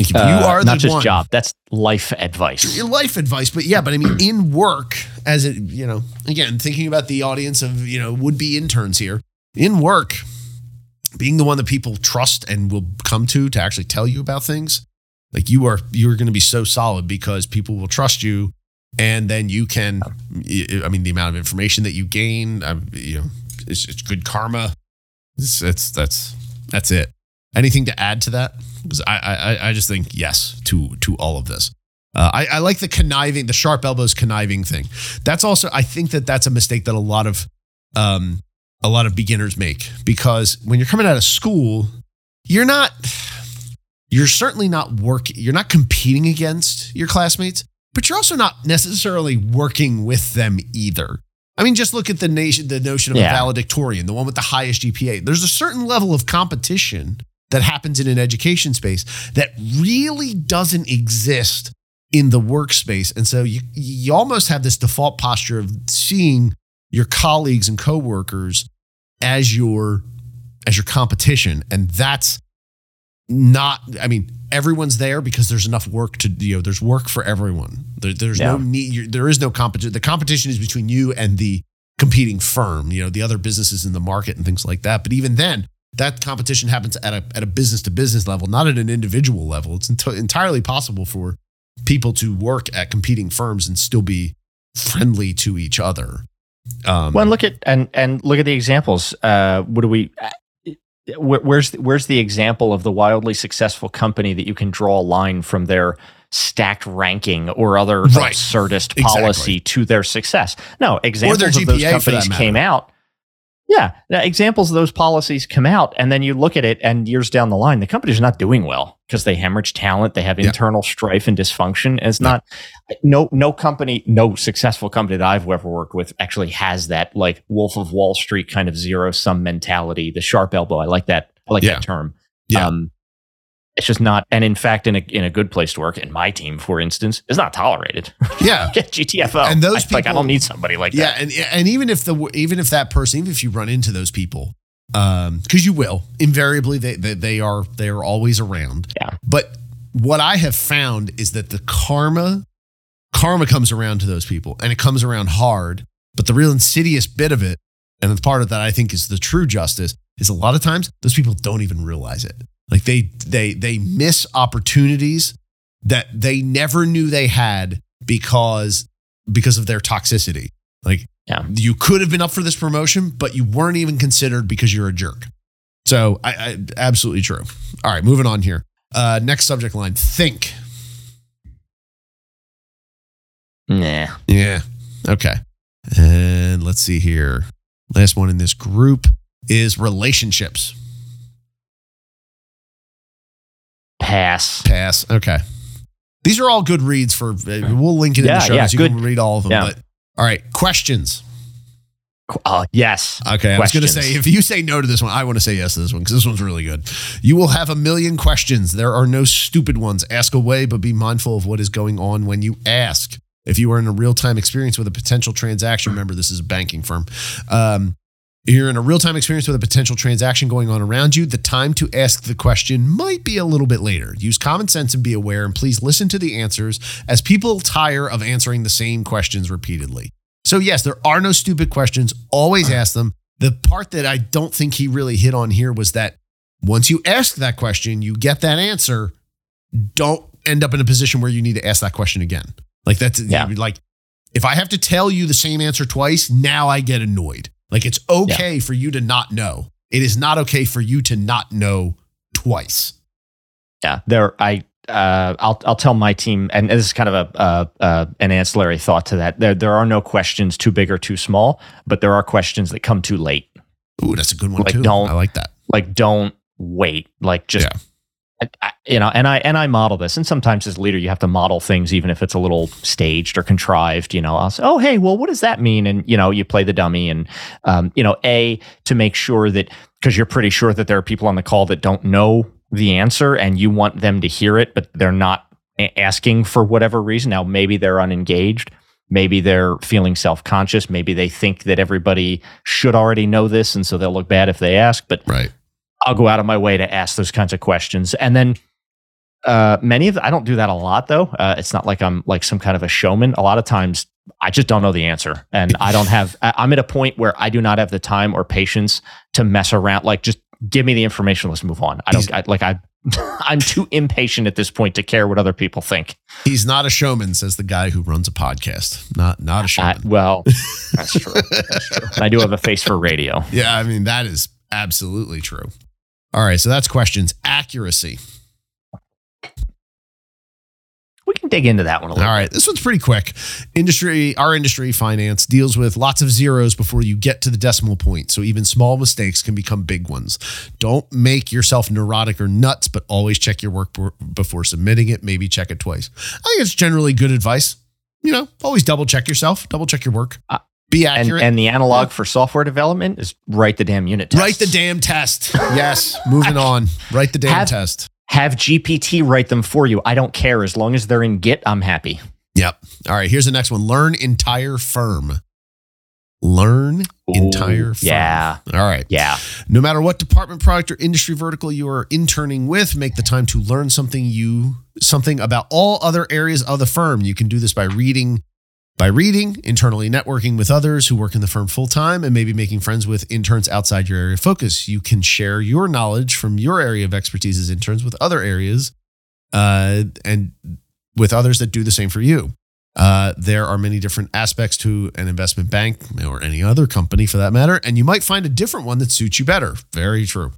If you Uh, are not the just one, job. That's life advice. your life advice, but yeah, but I mean, in work, as it, you know, again, thinking about the audience of, you know, would be interns here, in work, being the one that people trust and will come to to actually tell you about things, like you are, you're going to be so solid because people will trust you. And then you can, I mean, the amount of information that you gain, um, you know, it's, it's good karma. It's, it's, that's, that's it. Anything to add to that? Because I, I, I just think yes to, to all of this. Uh, I, I like the conniving, the sharp elbows conniving thing. That's also, I think that that's a mistake that a lot of, um, a lot of beginners make because when you're coming out of school, you're not, you're certainly not working, you're not competing against your classmates, but you're also not necessarily working with them either. I mean, just look at the nation, the notion of Yeah. a valedictorian, the one with the highest GPA. There's a certain level of competition that happens in an education space that really doesn't exist in the workspace. And so you you almost have this default posture of seeing your colleagues and coworkers as your as your competition. And that's not I mean, everyone's there because there's enough work to you know, there's work for everyone. There, there's no need there is no competition. The competition is between you and the competing firm, you know, the other businesses in the market and things like that. But even then, that competition happens at a at a business to business level, not at an individual level. It's ent- entirely possible for people to work at competing firms and still be friendly to each other. Um, Well, and look at and and look at the examples. Uh, what do we? uh, Where, where's where's the example of the wildly successful company that you can draw a line from their stacked ranking or other Right. absurdist Exactly. policy to their success? No, examples of those companies came out. Yeah, examples of those policies come out, and then you look at it, and years down the line, the company's not doing well because they hemorrhage talent, they have Yeah. internal strife and dysfunction. And it's Yeah. not no no company, no successful company that I've ever worked with actually has that like Wolf of Wall Street kind of zero sum mentality, the sharp elbow. I like that. I like Yeah. that term. Yeah. Um, it's just not, and in fact, in a in a good place to work, in my team, for instance, is not tolerated. yeah, GTFO, And those I, like I don't need somebody like yeah, that. Yeah and and even if the even if that person, even if you run into those people, um, because you will invariably, they, they they are they are always around. Yeah. But what I have found is that the karma karma comes around to those people, and it comes around hard. But the real insidious bit of it, and the part of that I think is the true justice, is a lot of times those people don't even realize it. Like they they they miss opportunities that they never knew they had because because of their toxicity. Like Yeah. you could have been up for this promotion, but you weren't even considered because you're a jerk. So I, I absolutely true. All right, moving on here. Uh, next subject line: think. Nah. Yeah. Okay. And let's see here. Last one in this group is relationships. Pass. Pass. Okay. These are all good reads for. We'll link it in the show yeah, notes. You good. can read all of them. Yeah. But all right, questions. Uh, yes. Okay, I was going to say if you say no to this one, I want to say yes to this one because this one's really good. You will have a million questions. There are no stupid ones. Ask away, but be mindful of what is going on when you ask. If you are in a real time experience with a potential transaction, remember this is a banking firm. Um, you're in a real time experience with a potential transaction going on around you. The time to ask the question might be a little bit later. Use common sense and be aware, and please listen to the answers as people tire of answering the same questions repeatedly. So, yes, there are no stupid questions. Always uh-huh. ask them. The part that I don't think he really hit on here was that once you ask that question, you get that answer. Don't end up in a position where you need to ask that question again. Like that's Yeah. like if I have to tell you the same answer twice, now I get annoyed. Like it's okay for you to not know. It is not okay for you to not know twice. Yeah, there. I uh, I'll I'll tell my team, and this is kind of a uh, uh, an ancillary thought to that. There there are no questions too big or too small, but there are questions that come too late. Ooh, that's a good one Like, too. don't- I like that. Like, don't wait. Like, just. Yeah. I, you know, and I and I model this, and sometimes as a leader, you have to model things, even if it's a little staged or contrived. You know, I'll say, "Oh, hey, well, what does that mean?" And you know, you play the dummy, and um, you know, a to make sure that because you're pretty sure that there are people on the call that don't know the answer, and you want them to hear it, but they're not asking for whatever reason. Now, maybe they're unengaged. Maybe they're feeling self conscious. Maybe they think that everybody should already know this, and so they'll look bad if they ask. But Right. I'll go out of my way to ask those kinds of questions. And then uh, many of the, I don't do that a lot though. Uh, it's not like I'm like some kind of a showman. A lot of times I just don't know the answer, and I don't have. I- I'm at a point where I do not have the time or patience to mess around. Like, just give me the information. Let's move on. I don't I, like. I I'm too impatient at this point to care what other people think. He's not a showman, says the guy who runs a podcast. Not not a showman. well, that's true. That's true. I do have a face for radio. yeah, I mean that is absolutely true. All right, so that's questions. Accuracy. We can dig into that one a All little. right, this one's pretty quick. Industry, our industry, finance deals with lots of zeros before you get to the decimal point. So even small mistakes can become big ones. Don't make yourself neurotic or nuts, but always check your work before- before submitting it. Maybe check it twice. I think it's generally good advice. You know, always double check yourself, double check your work, Uh, be And, accurate. and the analog for software development is write the damn unit test. Write the damn test. Yes, moving on. Write the damn Have- test. Have GPT write them for you. I don't care as long as they're in Git. I'm happy. Yep. All right, here's the next one. Learn entire firm. Learn entire firm. Yeah, All right. yeah. No matter what department, product, or industry vertical you are interning with, make the time to learn something you something about all other areas of the firm. You can do this by reading by reading, internally networking with others who work in the firm full time, and maybe making friends with interns outside your area of focus. You can share your knowledge from your area of expertise as interns with other areas uh, and with others that do the same for you. Uh, there are many different aspects to an investment bank or any other company for that matter, and you might find a different one that suits you better. Very true.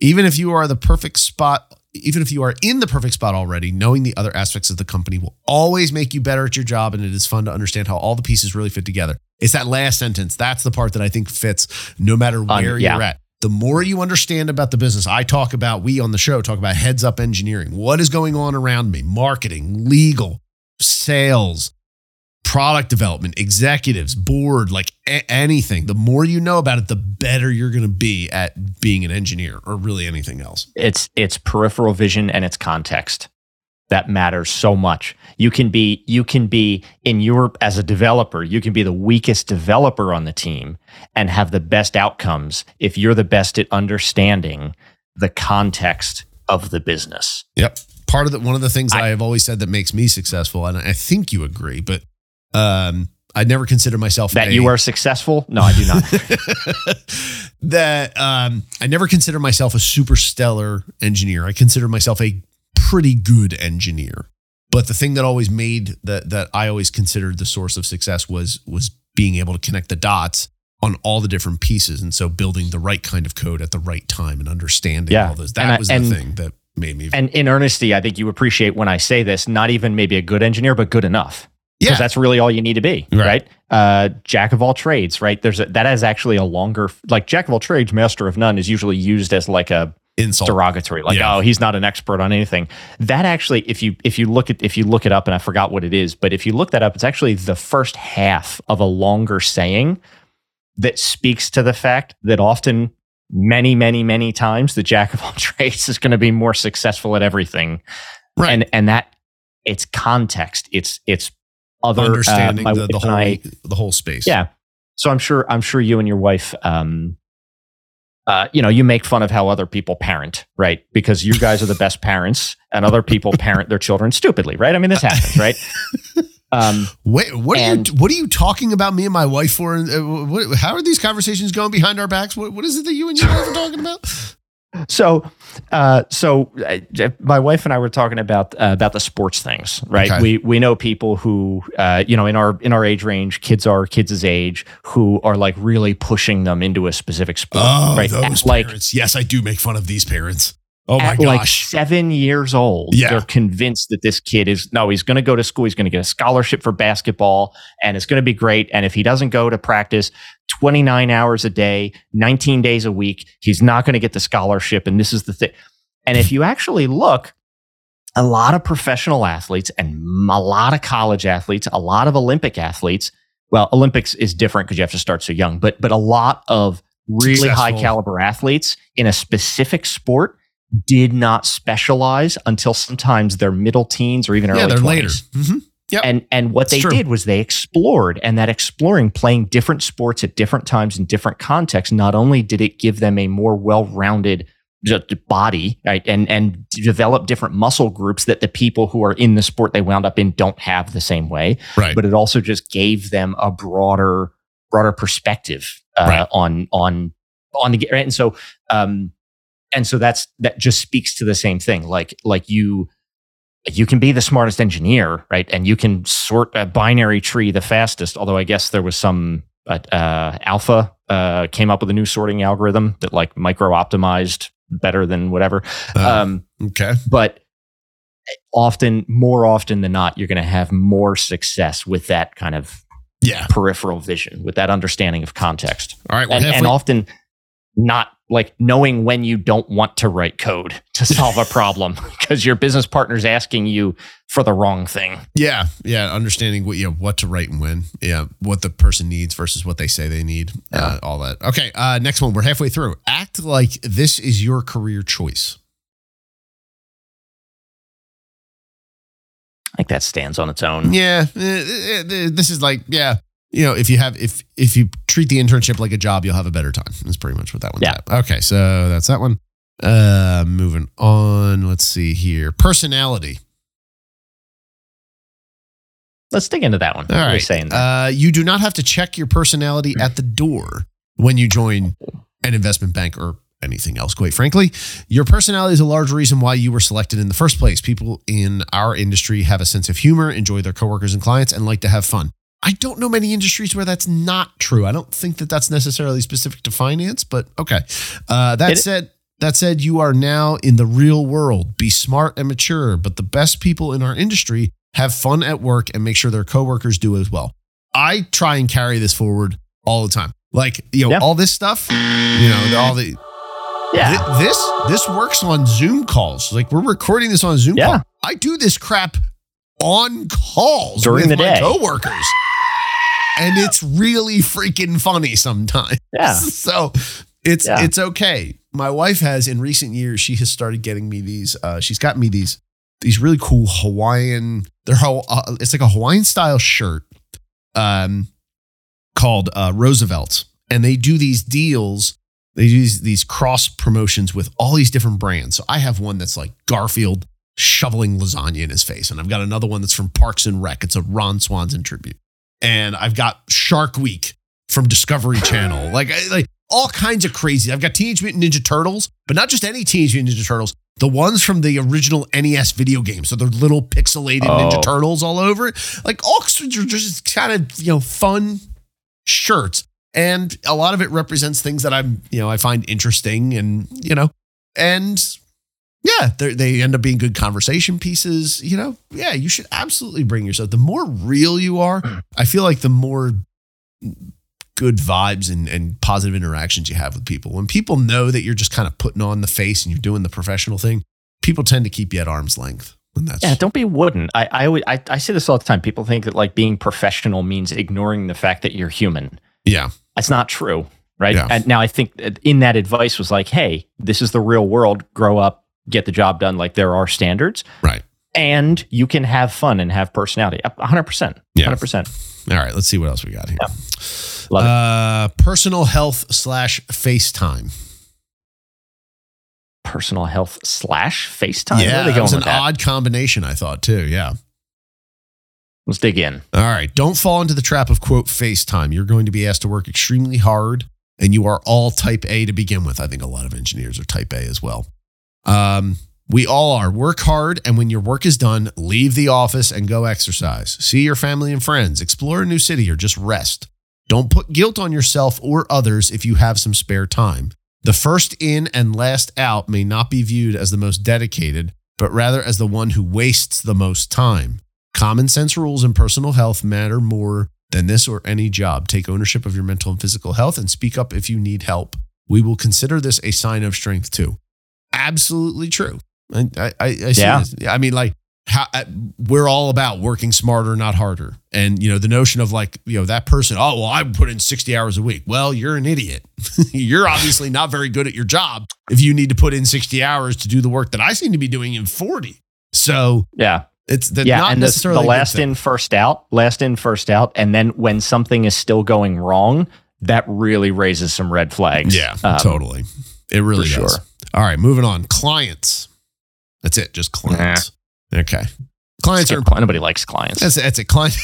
Even if you are the perfect spot, even if you are in the perfect spot already, knowing the other aspects of the company will always make you better at your job, and it is fun to understand how all the pieces really fit together. It's that last sentence. That's the part that I think fits no matter where yeah. you're at. The more you understand about the business, I talk about, we on the show talk about heads up engineering. What is going on around me? Marketing, legal, sales, product development, executives, board, like a- anything. The more you know about it, the better you're going to be at being an engineer or really anything else. It's it's peripheral vision and it's context that matters so much. You can be you can be in your as a developer, you can be the weakest developer on the team and have the best outcomes if you're the best at understanding the context of the business. Yep. Part of the one of the things that I, have always said that makes me successful, and I think you agree, but um, I never consider myself That a- you are successful? No, I do not. that um, I never consider myself a super stellar engineer. I consider myself a pretty good engineer. But the thing that always made that that I always considered the source of success was was being able to connect the dots on all the different pieces, and so building the right kind of code at the right time and understanding Yeah. all those. That And I- was and- the thing that made me. and in earnesty, I think you appreciate when I say this, not even maybe a good engineer, but good enough. Yeah, because that's really all you need to be, Right. right? Uh, jack of all trades, right? There's a, that is actually a longer like jack of all trades, master of none is usually used as like a insult. derogatory, like Yeah. oh he's not an expert on anything. That actually, if you if you look at if you look it up, and I forgot what it is, but if you look that up, it's actually the first half of a longer saying that speaks to the fact that often. Many, many, many times the jack of all trades is going to be more successful at everything, Right. and and that it's context, it's it's other uh, understanding my the, the whole I- the whole space. yeah. So I'm sure I'm sure you and your wife um uh, you know, you make fun of how other people parent, right? Because you guys are the best parents, and other people parent their children stupidly, right? I mean, this happens, right? Um, Wait, what are And- you what are you talking about me and my wife for? Uh, what, how are these conversations going behind our backs? What, what is it that you and your wife are talking about? So, uh, so uh, my wife and I were talking about uh, about the sports things, right? Okay. We we know people who, uh, you know, in our in our age range, kids are kids' age, who are like really pushing them into a specific sport, Oh, right? those like parents. Yes, I do make fun of these parents. Oh my at like seven years old, Yeah. they're convinced that this kid is no, he's going to go to school. He's going to get a scholarship for basketball, and it's going to be great. And if he doesn't go to practice 29 hours a day, 19 days a week, he's not going to get the scholarship. And this is the thing. And if you actually look, a lot of professional athletes and a lot of college athletes, a lot of Olympic athletes. Well, Olympics is different because you have to start so young, but but a lot of really high caliber athletes in a specific sport did not specialize until sometimes their middle teens or even yeah, early they're 20s. later. Mhm. Yep. And and what It's they true. did was they explored, and that exploring, playing different sports at different times in different contexts, not only did it give them a more well-rounded body, right, and and develop different muscle groups that the people who are in the sport they wound up in don't have the same way, Right. but it also just gave them a broader broader perspective uh, Right. on on on the right? and so um and so that's that just speaks to the same thing like like you you can be the smartest engineer right and you can sort a binary tree the fastest although i guess there was some uh, uh, alpha uh, came up with a new sorting algorithm that like micro optimized better than whatever Uh, um okay. but often, more often than not, you're going to have more success with that kind of Yeah. peripheral vision, with that understanding of context, All right. We're and, and often not like knowing when you don't want to write code to solve a problem because your business partner's asking you for the wrong thing. yeah. Yeah. Understanding what you know, what to write and when. Yeah. What the person needs versus what they say they need. Uh, all that. Okay. Uh, next one. We're halfway through. Act like this is your career choice. I think that stands on its own. Yeah, eh, eh, eh, this is like yeah, you know, if you have if if you treat the internship like a job, you'll have a better time. That's pretty much what that one's Yeah. at. Okay, so that's that one. Uh, moving on. Let's see here. Personality. Let's dig into that one. All we saying? Uh, you do not have to check your personality at the door when you join an investment bank or anything else, quite frankly. Your personality is a large reason why you were selected in the first place. People in our industry have a sense of humor, enjoy their coworkers and clients, and like to have fun. I don't know many industries where that's not true. I don't think that that's necessarily specific to finance, but okay. Uh, that It- said, that said, you are now in the real world. Be smart and mature, but the best people in our industry have fun at work and make sure their coworkers do as well. I try and carry this forward all the time. Like, you know, Yeah. all this stuff, you know, all the yeah. Thi- this this works on Zoom calls. Like we're recording this on Zoom Yeah. call. I do this crap on calls During with the my day. coworkers. And it's really freaking funny sometimes. Yeah. So it's Yeah. it's okay. My wife has in recent years, she has started getting me these uh she's got me these these really cool Hawaiian they're how uh, it's like a Hawaiian style shirt um called uh RSVLTS and they do these deals they do these, these cross promotions with all these different brands. So I have one that's like Garfield shoveling lasagna in his face, and I've got another one that's from Parks and Rec. It's a Ron Swanson tribute, and I've got Shark Week from Discovery Channel, like like all kinds of crazy. I've got Teenage Mutant Ninja Turtles, but not just any Teenage Mutant Ninja Turtles. The ones from the original NES video game, so they're little pixelated oh. Ninja Oh. Turtles all over it. Like all just kind of you know fun shirts and a lot of it represents things that I'm, you know, I find interesting and, you know, and yeah, they they end up being good conversation pieces, you know. Yeah, you should absolutely bring yourself. The more real you are, I feel like the more good vibes and, and positive interactions you have with people. When people know that you're just kind of putting on the face and you're doing the professional thing, people tend to keep you at arm's length. And that's Yeah, don't be wooden. I I, always, I I say this all the time. People think that like being professional means ignoring the fact that you're human. yeah. That's not true, right? Yeah. And now I think that in that advice was like, hey, this is the real world. Grow up, get the job done. Like there are standards, Right. and you can have fun and have personality. A hundred percent, Yeah. hundred percent. All right, let's see what else we got here. Love it. uh, personal health slash FaceTime. Personal health slash FaceTime. Yeah, that was an that? odd combination, I thought too. Yeah. Let's dig in. All right. Don't fall into the trap of quote FaceTime. You're going to be asked to work extremely hard, and you are all type A to begin with. I think a lot of engineers are type A as well. Um, we all are. Work hard, and when your work is done, leave the office and go exercise. See your family and friends, explore a new city, or just rest. Don't put guilt on yourself or others if you have some spare time. The first in and last out may not be viewed as the most dedicated, but rather as the one who wastes the most time. Common sense rules in personal health matter more than this or any job. Take ownership of your mental and physical health and speak up if you need help. We will consider this a sign of strength too. Absolutely true. I, I, I, Yeah. this. I mean, like, how, uh, we're all about working smarter, not harder. And, you know, the notion of like, you know, that person, oh, well, I put in 60 hours a week. Well, you're an idiot. you're obviously not very good at your job if you need to put in 60 hours to do the work that I seem to be doing in 40. So Yeah. it's the, yeah, not and the, necessarily the a last in, first out, last in, first out, and then when something is still going wrong, that really raises some red flags. Yeah, Um, totally. It really does. sure. All right, moving on. Clients. That's it. Just clients. Okay. Clients are. cli- Nobody likes clients. That's that's it. Client.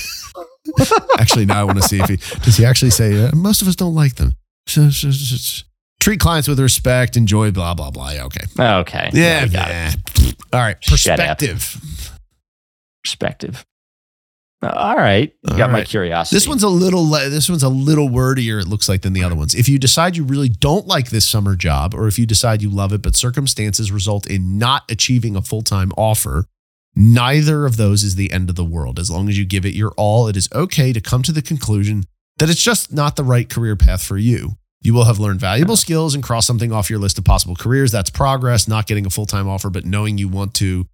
actually, now I want to see if he does. He actually say uh, most of us don't like them. Treat clients with respect. Enjoy. Blah blah blah. Okay. okay. Yeah. yeah. All right. Perspective. Perspective. All right. You All got my right. curiosity. This one's a little le- this one's a little wordier it looks like than the other ones. If you decide you really don't like this summer job or if you decide you love it but circumstances result in not achieving a full-time offer, Neither of those is the end of the world. As long as you give it your all, it is okay to come to the conclusion that it's just not the right career path for you. You will have learned valuable skills and cross something off your list of possible careers. That's progress, not getting a full time offer, but knowing you want to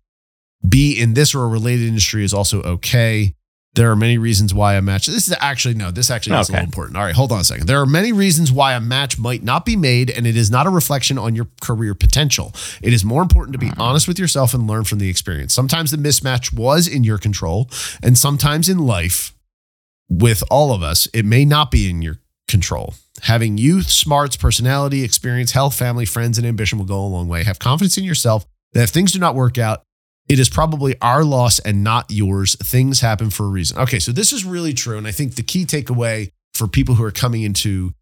be in this or a related industry is also okay. There are many reasons why a match. This is actually no. This actually is a little important. All right, hold on a second. There are many reasons why a match might not be made, and it is not a reflection on your career potential. It is more important to be hmm. honest with yourself and learn from the experience. Sometimes the mismatch was in your control, and sometimes in life, with all of us, it may not be in your control. Having youth, smarts, personality, experience, health, family, friends, and ambition will go a long way. Have confidence in yourself that if things do not work out, it is probably our loss and not yours. Things happen for a reason. Okay, so this is really true. And I think the key takeaway for people who are coming into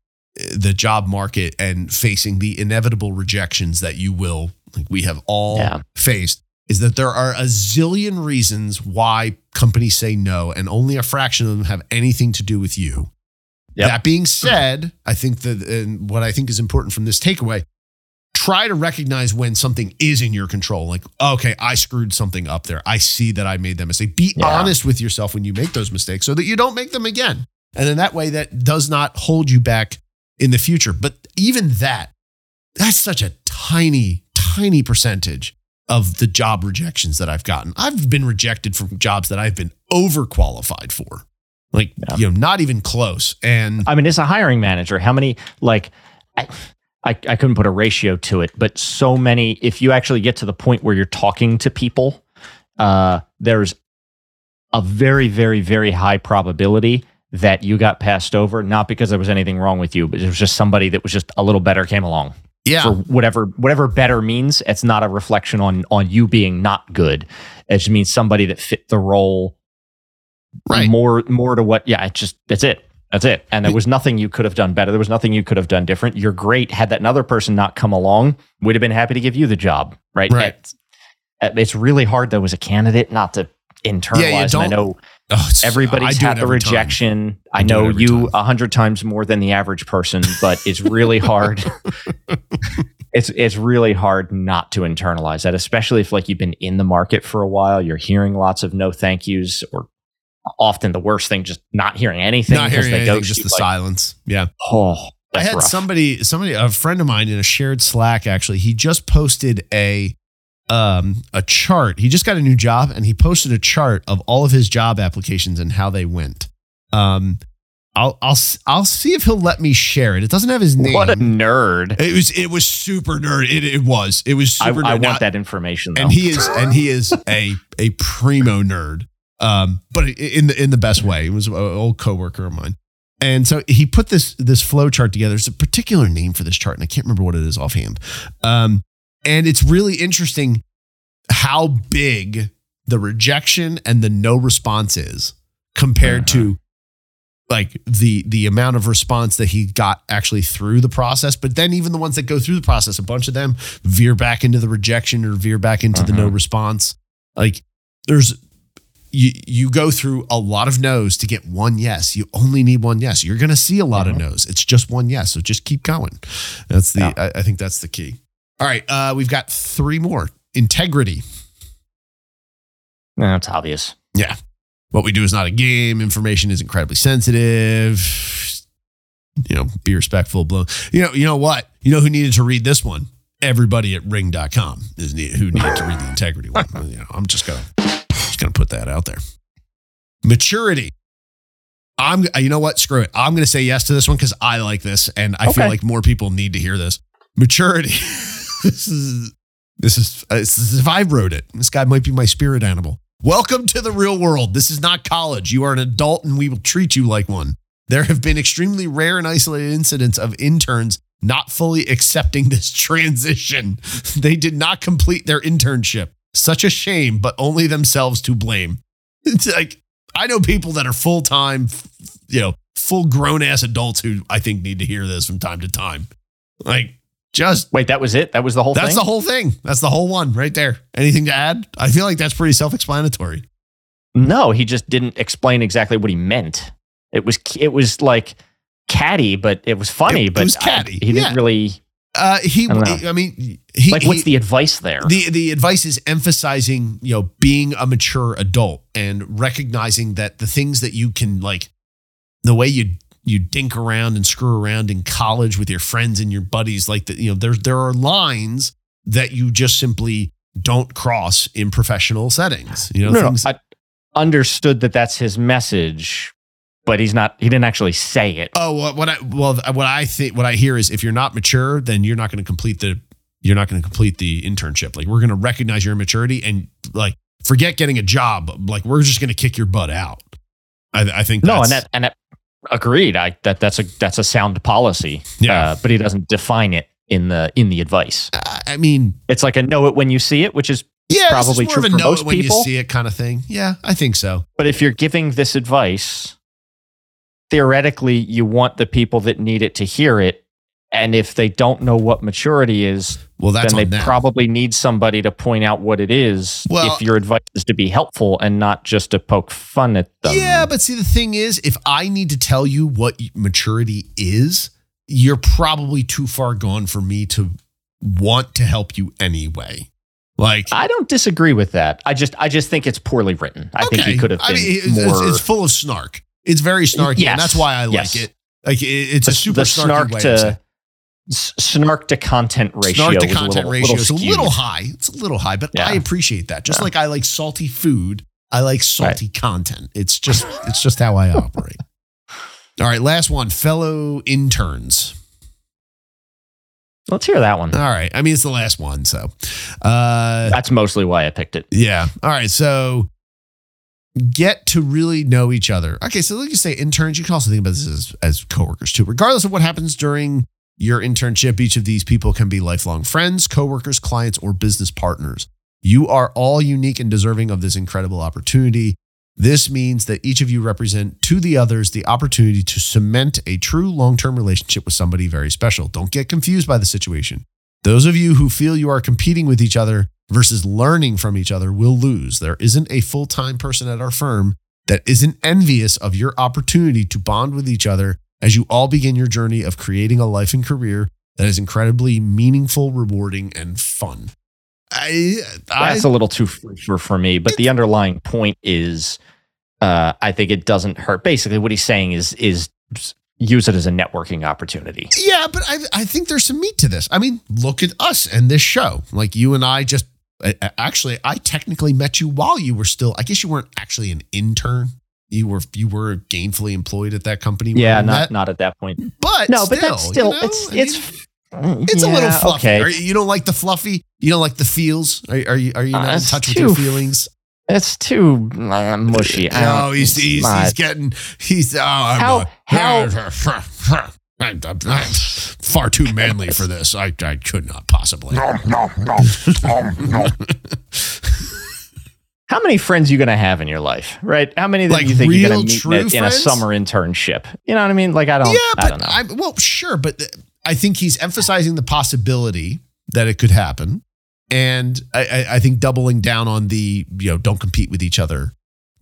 uh, the job market and facing the inevitable rejections that you will, like we have all Yeah. faced, is that there are a zillion reasons why companies say no, and only a fraction of them have anything to do with you. Yep. That being said, I think that and what I think is important from this takeaway, try to recognize when something is in your control. Like, okay, I screwed something up there. I see that I made that mistake. Be Yeah. honest with yourself when you make those mistakes so that you don't make them again. And in that way, that does not hold you back in the future. But even that, that's such a tiny, tiny percentage of the job rejections that I've gotten. I've been rejected from jobs that I've been overqualified for. Like, Yeah. you know, not even close. And I mean, as a hiring manager, how many like I, I I couldn't put a ratio to it, but so many. If you actually get to the point where you're talking to people, uh, there's a very, very, very high probability that you got passed over, not because there was anything wrong with you, but it was just somebody that was just a little better came along yeah, for whatever whatever better means. It's not a reflection on on you being not good. It just means somebody that fit the role right. more more to what yeah it just that's it that's it. And there was nothing you could have done better. There was nothing you could have done different. You're great. Had that another person not come along we'd have been happy to give you the job right? Right. it's, uh, it's really hard though as a candidate not to internalize. And i know Oh, everybody's had the every rejection. I i know you a hundred times more than the average person but it's really hard. It's it's really hard not to internalize that especially if like you've been in the market for a while you're hearing lots of no thank yous or often the worst thing just not hearing anything Not because hearing they anything, ghost just the like, silence. Yeah. oh I had rough. somebody, somebody, a friend of mine in a shared Slack. Actually, he just posted a um a chart. He just got a new job, and he posted a chart of all of his job applications and how they went. Um, I'll I'll I'll see if he'll let me share it. It doesn't have his name. what a nerd it was it was super nerd. It it was it was I, super. I nerd. Now- want that information though and he is and he is a a primo nerd um but in the in the best way. It was an old coworker of mine. And so he put this this flow chart together. There's a particular name for this chart and i can't remember what it is offhand. Um and it's really interesting how big the rejection and the no response is compared to like the the amount of response that he got actually through the process. But then even the ones that go through the process a bunch of them veer back into the rejection or veer back into the no Mhm. response. Like there's you you go through a lot of no's to get one yes you only need one yes you're going to see a lot Mhm. of no's it's just one yes so just keep going that's the Yeah. I, I think that's the key all right uh we've got three more integrity No, it's obvious yeah. What we do is not a game. Information is incredibly sensitive. You know, be respectful. Blow. You know, you know what? You know who needed to read this one? Everybody at ring.com is need, who needed to read the integrity one. You know, I'm just gonna just gonna put that out there. Maturity. I'm you know what? Screw it. I'm gonna say yes to this one because I like this and I feel like more people need to hear this. Maturity. this is this is uh, this is if I wrote it. This guy might be my spirit animal. Welcome to the real world. This is not college. You are an adult and we will treat you like one. There have been extremely rare and isolated incidents of interns not fully accepting this transition. They did not complete their internship. Such a shame, but only themselves to blame. It's like, I know people that are full time, you know, full grown ass adults who I think need to hear this from time to time. Like, just wait that was it that was the whole thing. that's thing the whole thing. That's the whole one right there. Anything to add? I feel like that's pretty self explanatory. no he just didn't explain exactly what he meant it was it was like catty but it was funny It- it but was I- catty, he didn't really Uh, he, I. I mean, he, Like, what's he- the advice there? the the advice is emphasizing you know being a mature adult and recognizing that the things that you can like the way you you dink around and screw around in college with your friends and your buddies like that you know there there are lines that you just simply don't cross in professional settings you know no, no, I understood that that's his message, but he's not. He didn't actually say it. oh what, what I well what I think what I hear is if you're not mature then you're not going to complete the you're not going to complete the internship like we're going to recognize your immaturity and like forget getting a job like we're just going to kick your butt out I, I think no, and that and that, agreed. I that that's a that's a sound policy. Yeah. uh, but he doesn't define it in the in the advice. I I mean It's like a know it when you see it, which is yeah Probably more true of a for know most it when people. you see it kind of thing yeah I think so But if you're giving this advice, theoretically, you want the people that need it to hear it. And if they don't know what maturity is, well then they them. probably need somebody to point out what it is Well- if your advice is to be helpful and not just to poke fun at them. Yeah, but see, the thing is, if I need to tell you what maturity is, you're probably too far gone for me to want to help you anyway. Like, I don't disagree with that. I just I just think it's poorly written. I think he could have been I mean, it's, more it's full of snark. It's very snarky, Yes, and that's why I like it. Like, it, it's a super snarky snark way. to of saying- s- snark to content ratio. snark to content little- ratio is a little high. It's a little high, but Yeah. I appreciate that. Just Yeah. like I like salty food, I like salty content. It's just it's just how I operate. All right, last one, fellow interns. Let's hear that one. All right. I mean, it's the last one. So, uh, That's mostly why I picked it. yeah. All right. So, get to really know each other. Okay. So, like you say, interns, you can also think about this as, as coworkers too. Regardless of what happens during your internship, each of these people can be lifelong friends, coworkers, clients, or business partners. You are all unique and deserving of this incredible opportunity. This means that each of you represent to the others the opportunity to cement a true long term relationship with somebody very special. Don't get confused by the situation. Those of you who feel you are competing with each other versus learning from each other will lose. There isn't a full time person at our firm that isn't envious of your opportunity to bond with each other as you all begin your journey of creating a life and career that is incredibly meaningful, rewarding, and fun. I, I That's a little too for, for, me, but the underlying point is, uh, I think it doesn't hurt. Basically, what he's saying is is use it as a networking opportunity. Yeah, but I, I think there's some meat to this. I mean, look at us and this show. Like you and I just actually, I technically met you while you were still. I guess you weren't actually an intern. You were you were gainfully employed at that company. Yeah, not met. not at that point. but No, but still, that's still you know, it's I mean, it's it's a little fluffy. Okay, Are you, you don't like the fluffy. You don't like the feels. Are, are you are you Uh, not in it's touch with your feelings? it's too uh, mushy. I No, he's he's, he's getting he's oh, I'm How- uh, how- I'm, I'm- I'm far too manly for this. I I could not possibly. Nom, no, no, nom, nom. How many friends are you gonna have in your life, right? How many that Like you think you're gonna meet in a, in a summer internship? You know what I mean? Like I don't, yeah, I but don't know. I, well, sure, but I think he's emphasizing the possibility that it could happen, and I, I, I think doubling down on the you know don't compete with each other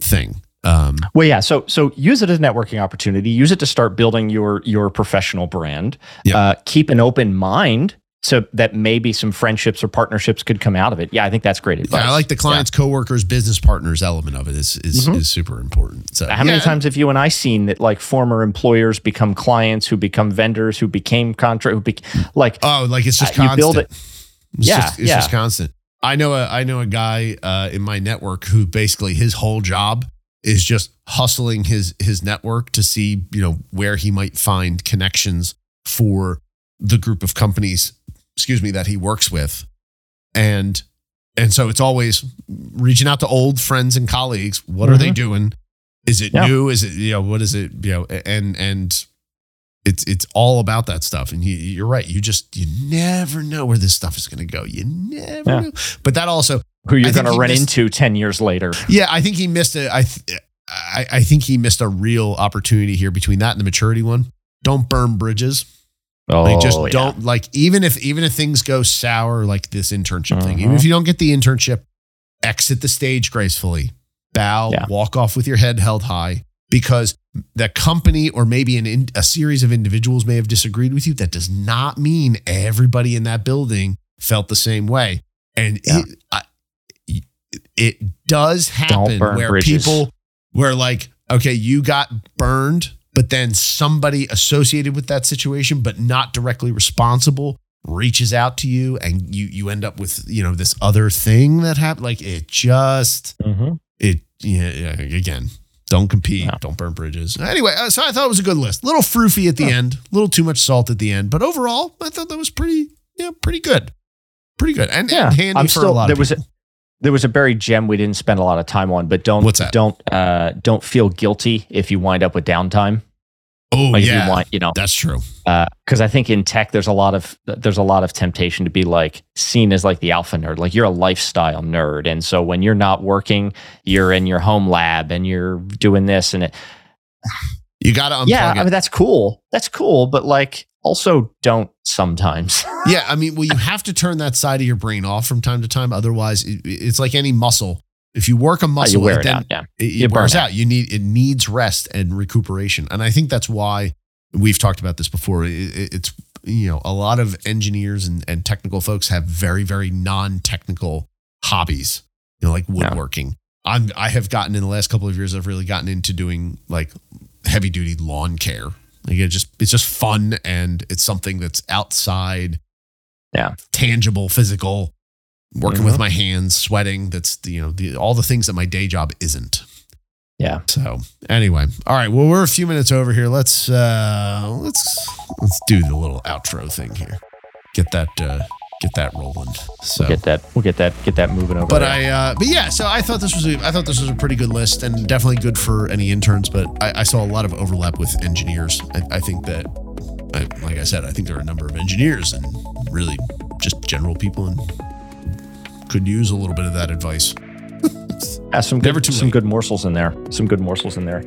thing. Um, Well, yeah. So so use it as a networking opportunity. Use it to start building your your professional brand. Yeah. Uh, keep an open mind so that maybe some friendships or partnerships could come out of it. Yeah, I think that's great advice. yeah, I like the clients, coworkers, business partners element of it is is, Mhm. is super important. So How many times have you and I seen that like former employers become clients who become vendors who became contract who be like Oh, like it's just Uh, you constant. build it- It's Yeah, just, it's yeah. just constant. I know a I know a guy uh, in my network who basically his whole job is just hustling his his network to see you know where he might find connections for the group of companies, excuse me, that he works with, and and so it's always reaching out to old friends and colleagues. What are they doing? Is it Mm-hmm. Yeah. new? Is it you know what is it you know and and it's it's all about that stuff. And you, you're right. You just you never know where this stuff is going to go. You never Yeah. know. But that also who you're going to run missed- into 10 years later. yeah i think he missed a i th- I, I think he missed a real opportunity here between that and the maturity one. Don't burn bridges. Oh, like just yeah. don't like even if even if things go sour like this internship thing even if uh-huh. you don't get the internship exit the stage gracefully. Bow Yeah. walk off with your head held high because the company or maybe an in, a series of individuals may have disagreed with you. That does not mean everybody in that building felt the same way. And Yeah. it, I, it does happen where bridges. people where like okay you got burned but then somebody associated with that situation but not directly responsible reaches out to you and you you end up with you know this other thing that happened like it just mm-hmm. it yeah, yeah again don't compete. No. don't burn bridges. Anyway uh, so i thought it was a good list. A little froofy at the end a little too much salt at the end but overall i thought that was pretty yeah pretty good. Pretty good and, Yeah, and handy I'm for still a lot there of was a, people. there was a buried gem we didn't spend a lot of time on, but don't don't uh, don't feel guilty if you wind up with downtime. Oh Like yeah you want, you know, that's true uh, because I think in tech there's a lot of there's a lot of temptation to be like seen as like the alpha nerd, like you're a lifestyle nerd, and so when you're not working, you're in your home lab and you're doing this and it. you gotta unplug yeah, it. I mean that's cool, that's cool, but like also don't sometimes. Yeah, I mean, well, you have to turn that side of your brain off from time to time. Otherwise, it, it's like any muscle. If you work a oh, muscle, you wear it out. Yeah, it, You it wears out. out. You need it needs rest and recuperation, and I think that's why we've talked about this before. It, it- it's you know a lot of engineers and, and technical folks have very very non-technical hobbies, you know, like woodworking. I'm I have gotten in the last couple of years. I've really gotten into doing like heavy duty lawn care. Like it just it's just fun and it's something that's outside Yeah. tangible, physical, working Mhm. with my hands, sweating. That's you know the, all the things that my day job isn't. Yeah. So anyway, all right. Well, we're a few minutes over here. Let's uh let's let's do the little outro thing here. Get that uh get that rolling. So. get that. We'll get that. Get that moving over. But there. I, uh, but yeah, so I thought this was a, I thought this was a pretty good list and definitely good for any interns. But I, I saw a lot of overlap with engineers. I, I think that, I, like I said, I think there are a number of engineers and really just general people and could use a little bit of that advice. Uh, some good, some late. good morsels in there. Some good morsels in there.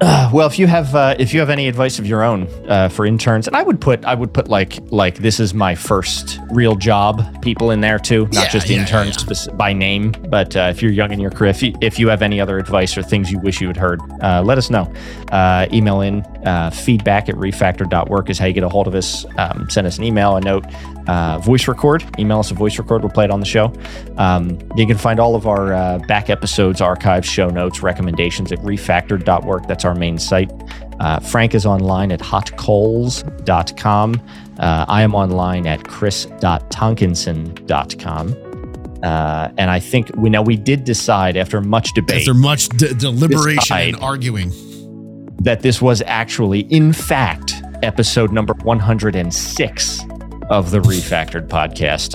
Uh, well, if you have uh, if you have any advice of your own uh, for interns, and I would put I would put like like this is my first real job people in there too, not Yeah, just yeah, interns yeah. by name. But uh, if you're young in your career, if you, if you have any other advice or things you wish you had heard, uh, let us know. Uh, email in uh, feedback at refactored.work is how you get a hold of us. Um, send us an email, a note, uh, voice record. Email us a voice record. We'll play it on the show. Um, you can find all of our uh, back episodes, archives, show notes, recommendations at refactored.work. That's our main site. Uh, Frank is online at hotcoals.com. Uh, I am online at chris.tonkinson.com. Uh, and I think we know we did decide after much debate After much de- deliberation and arguing, that this was actually, in fact, episode number 106 of the Refactored podcast,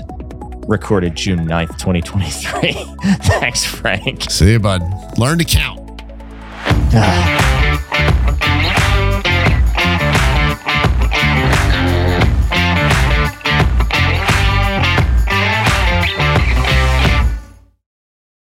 recorded June 9th, 2023. Thanks, Frank. see you, bud. Learn to count. Ah.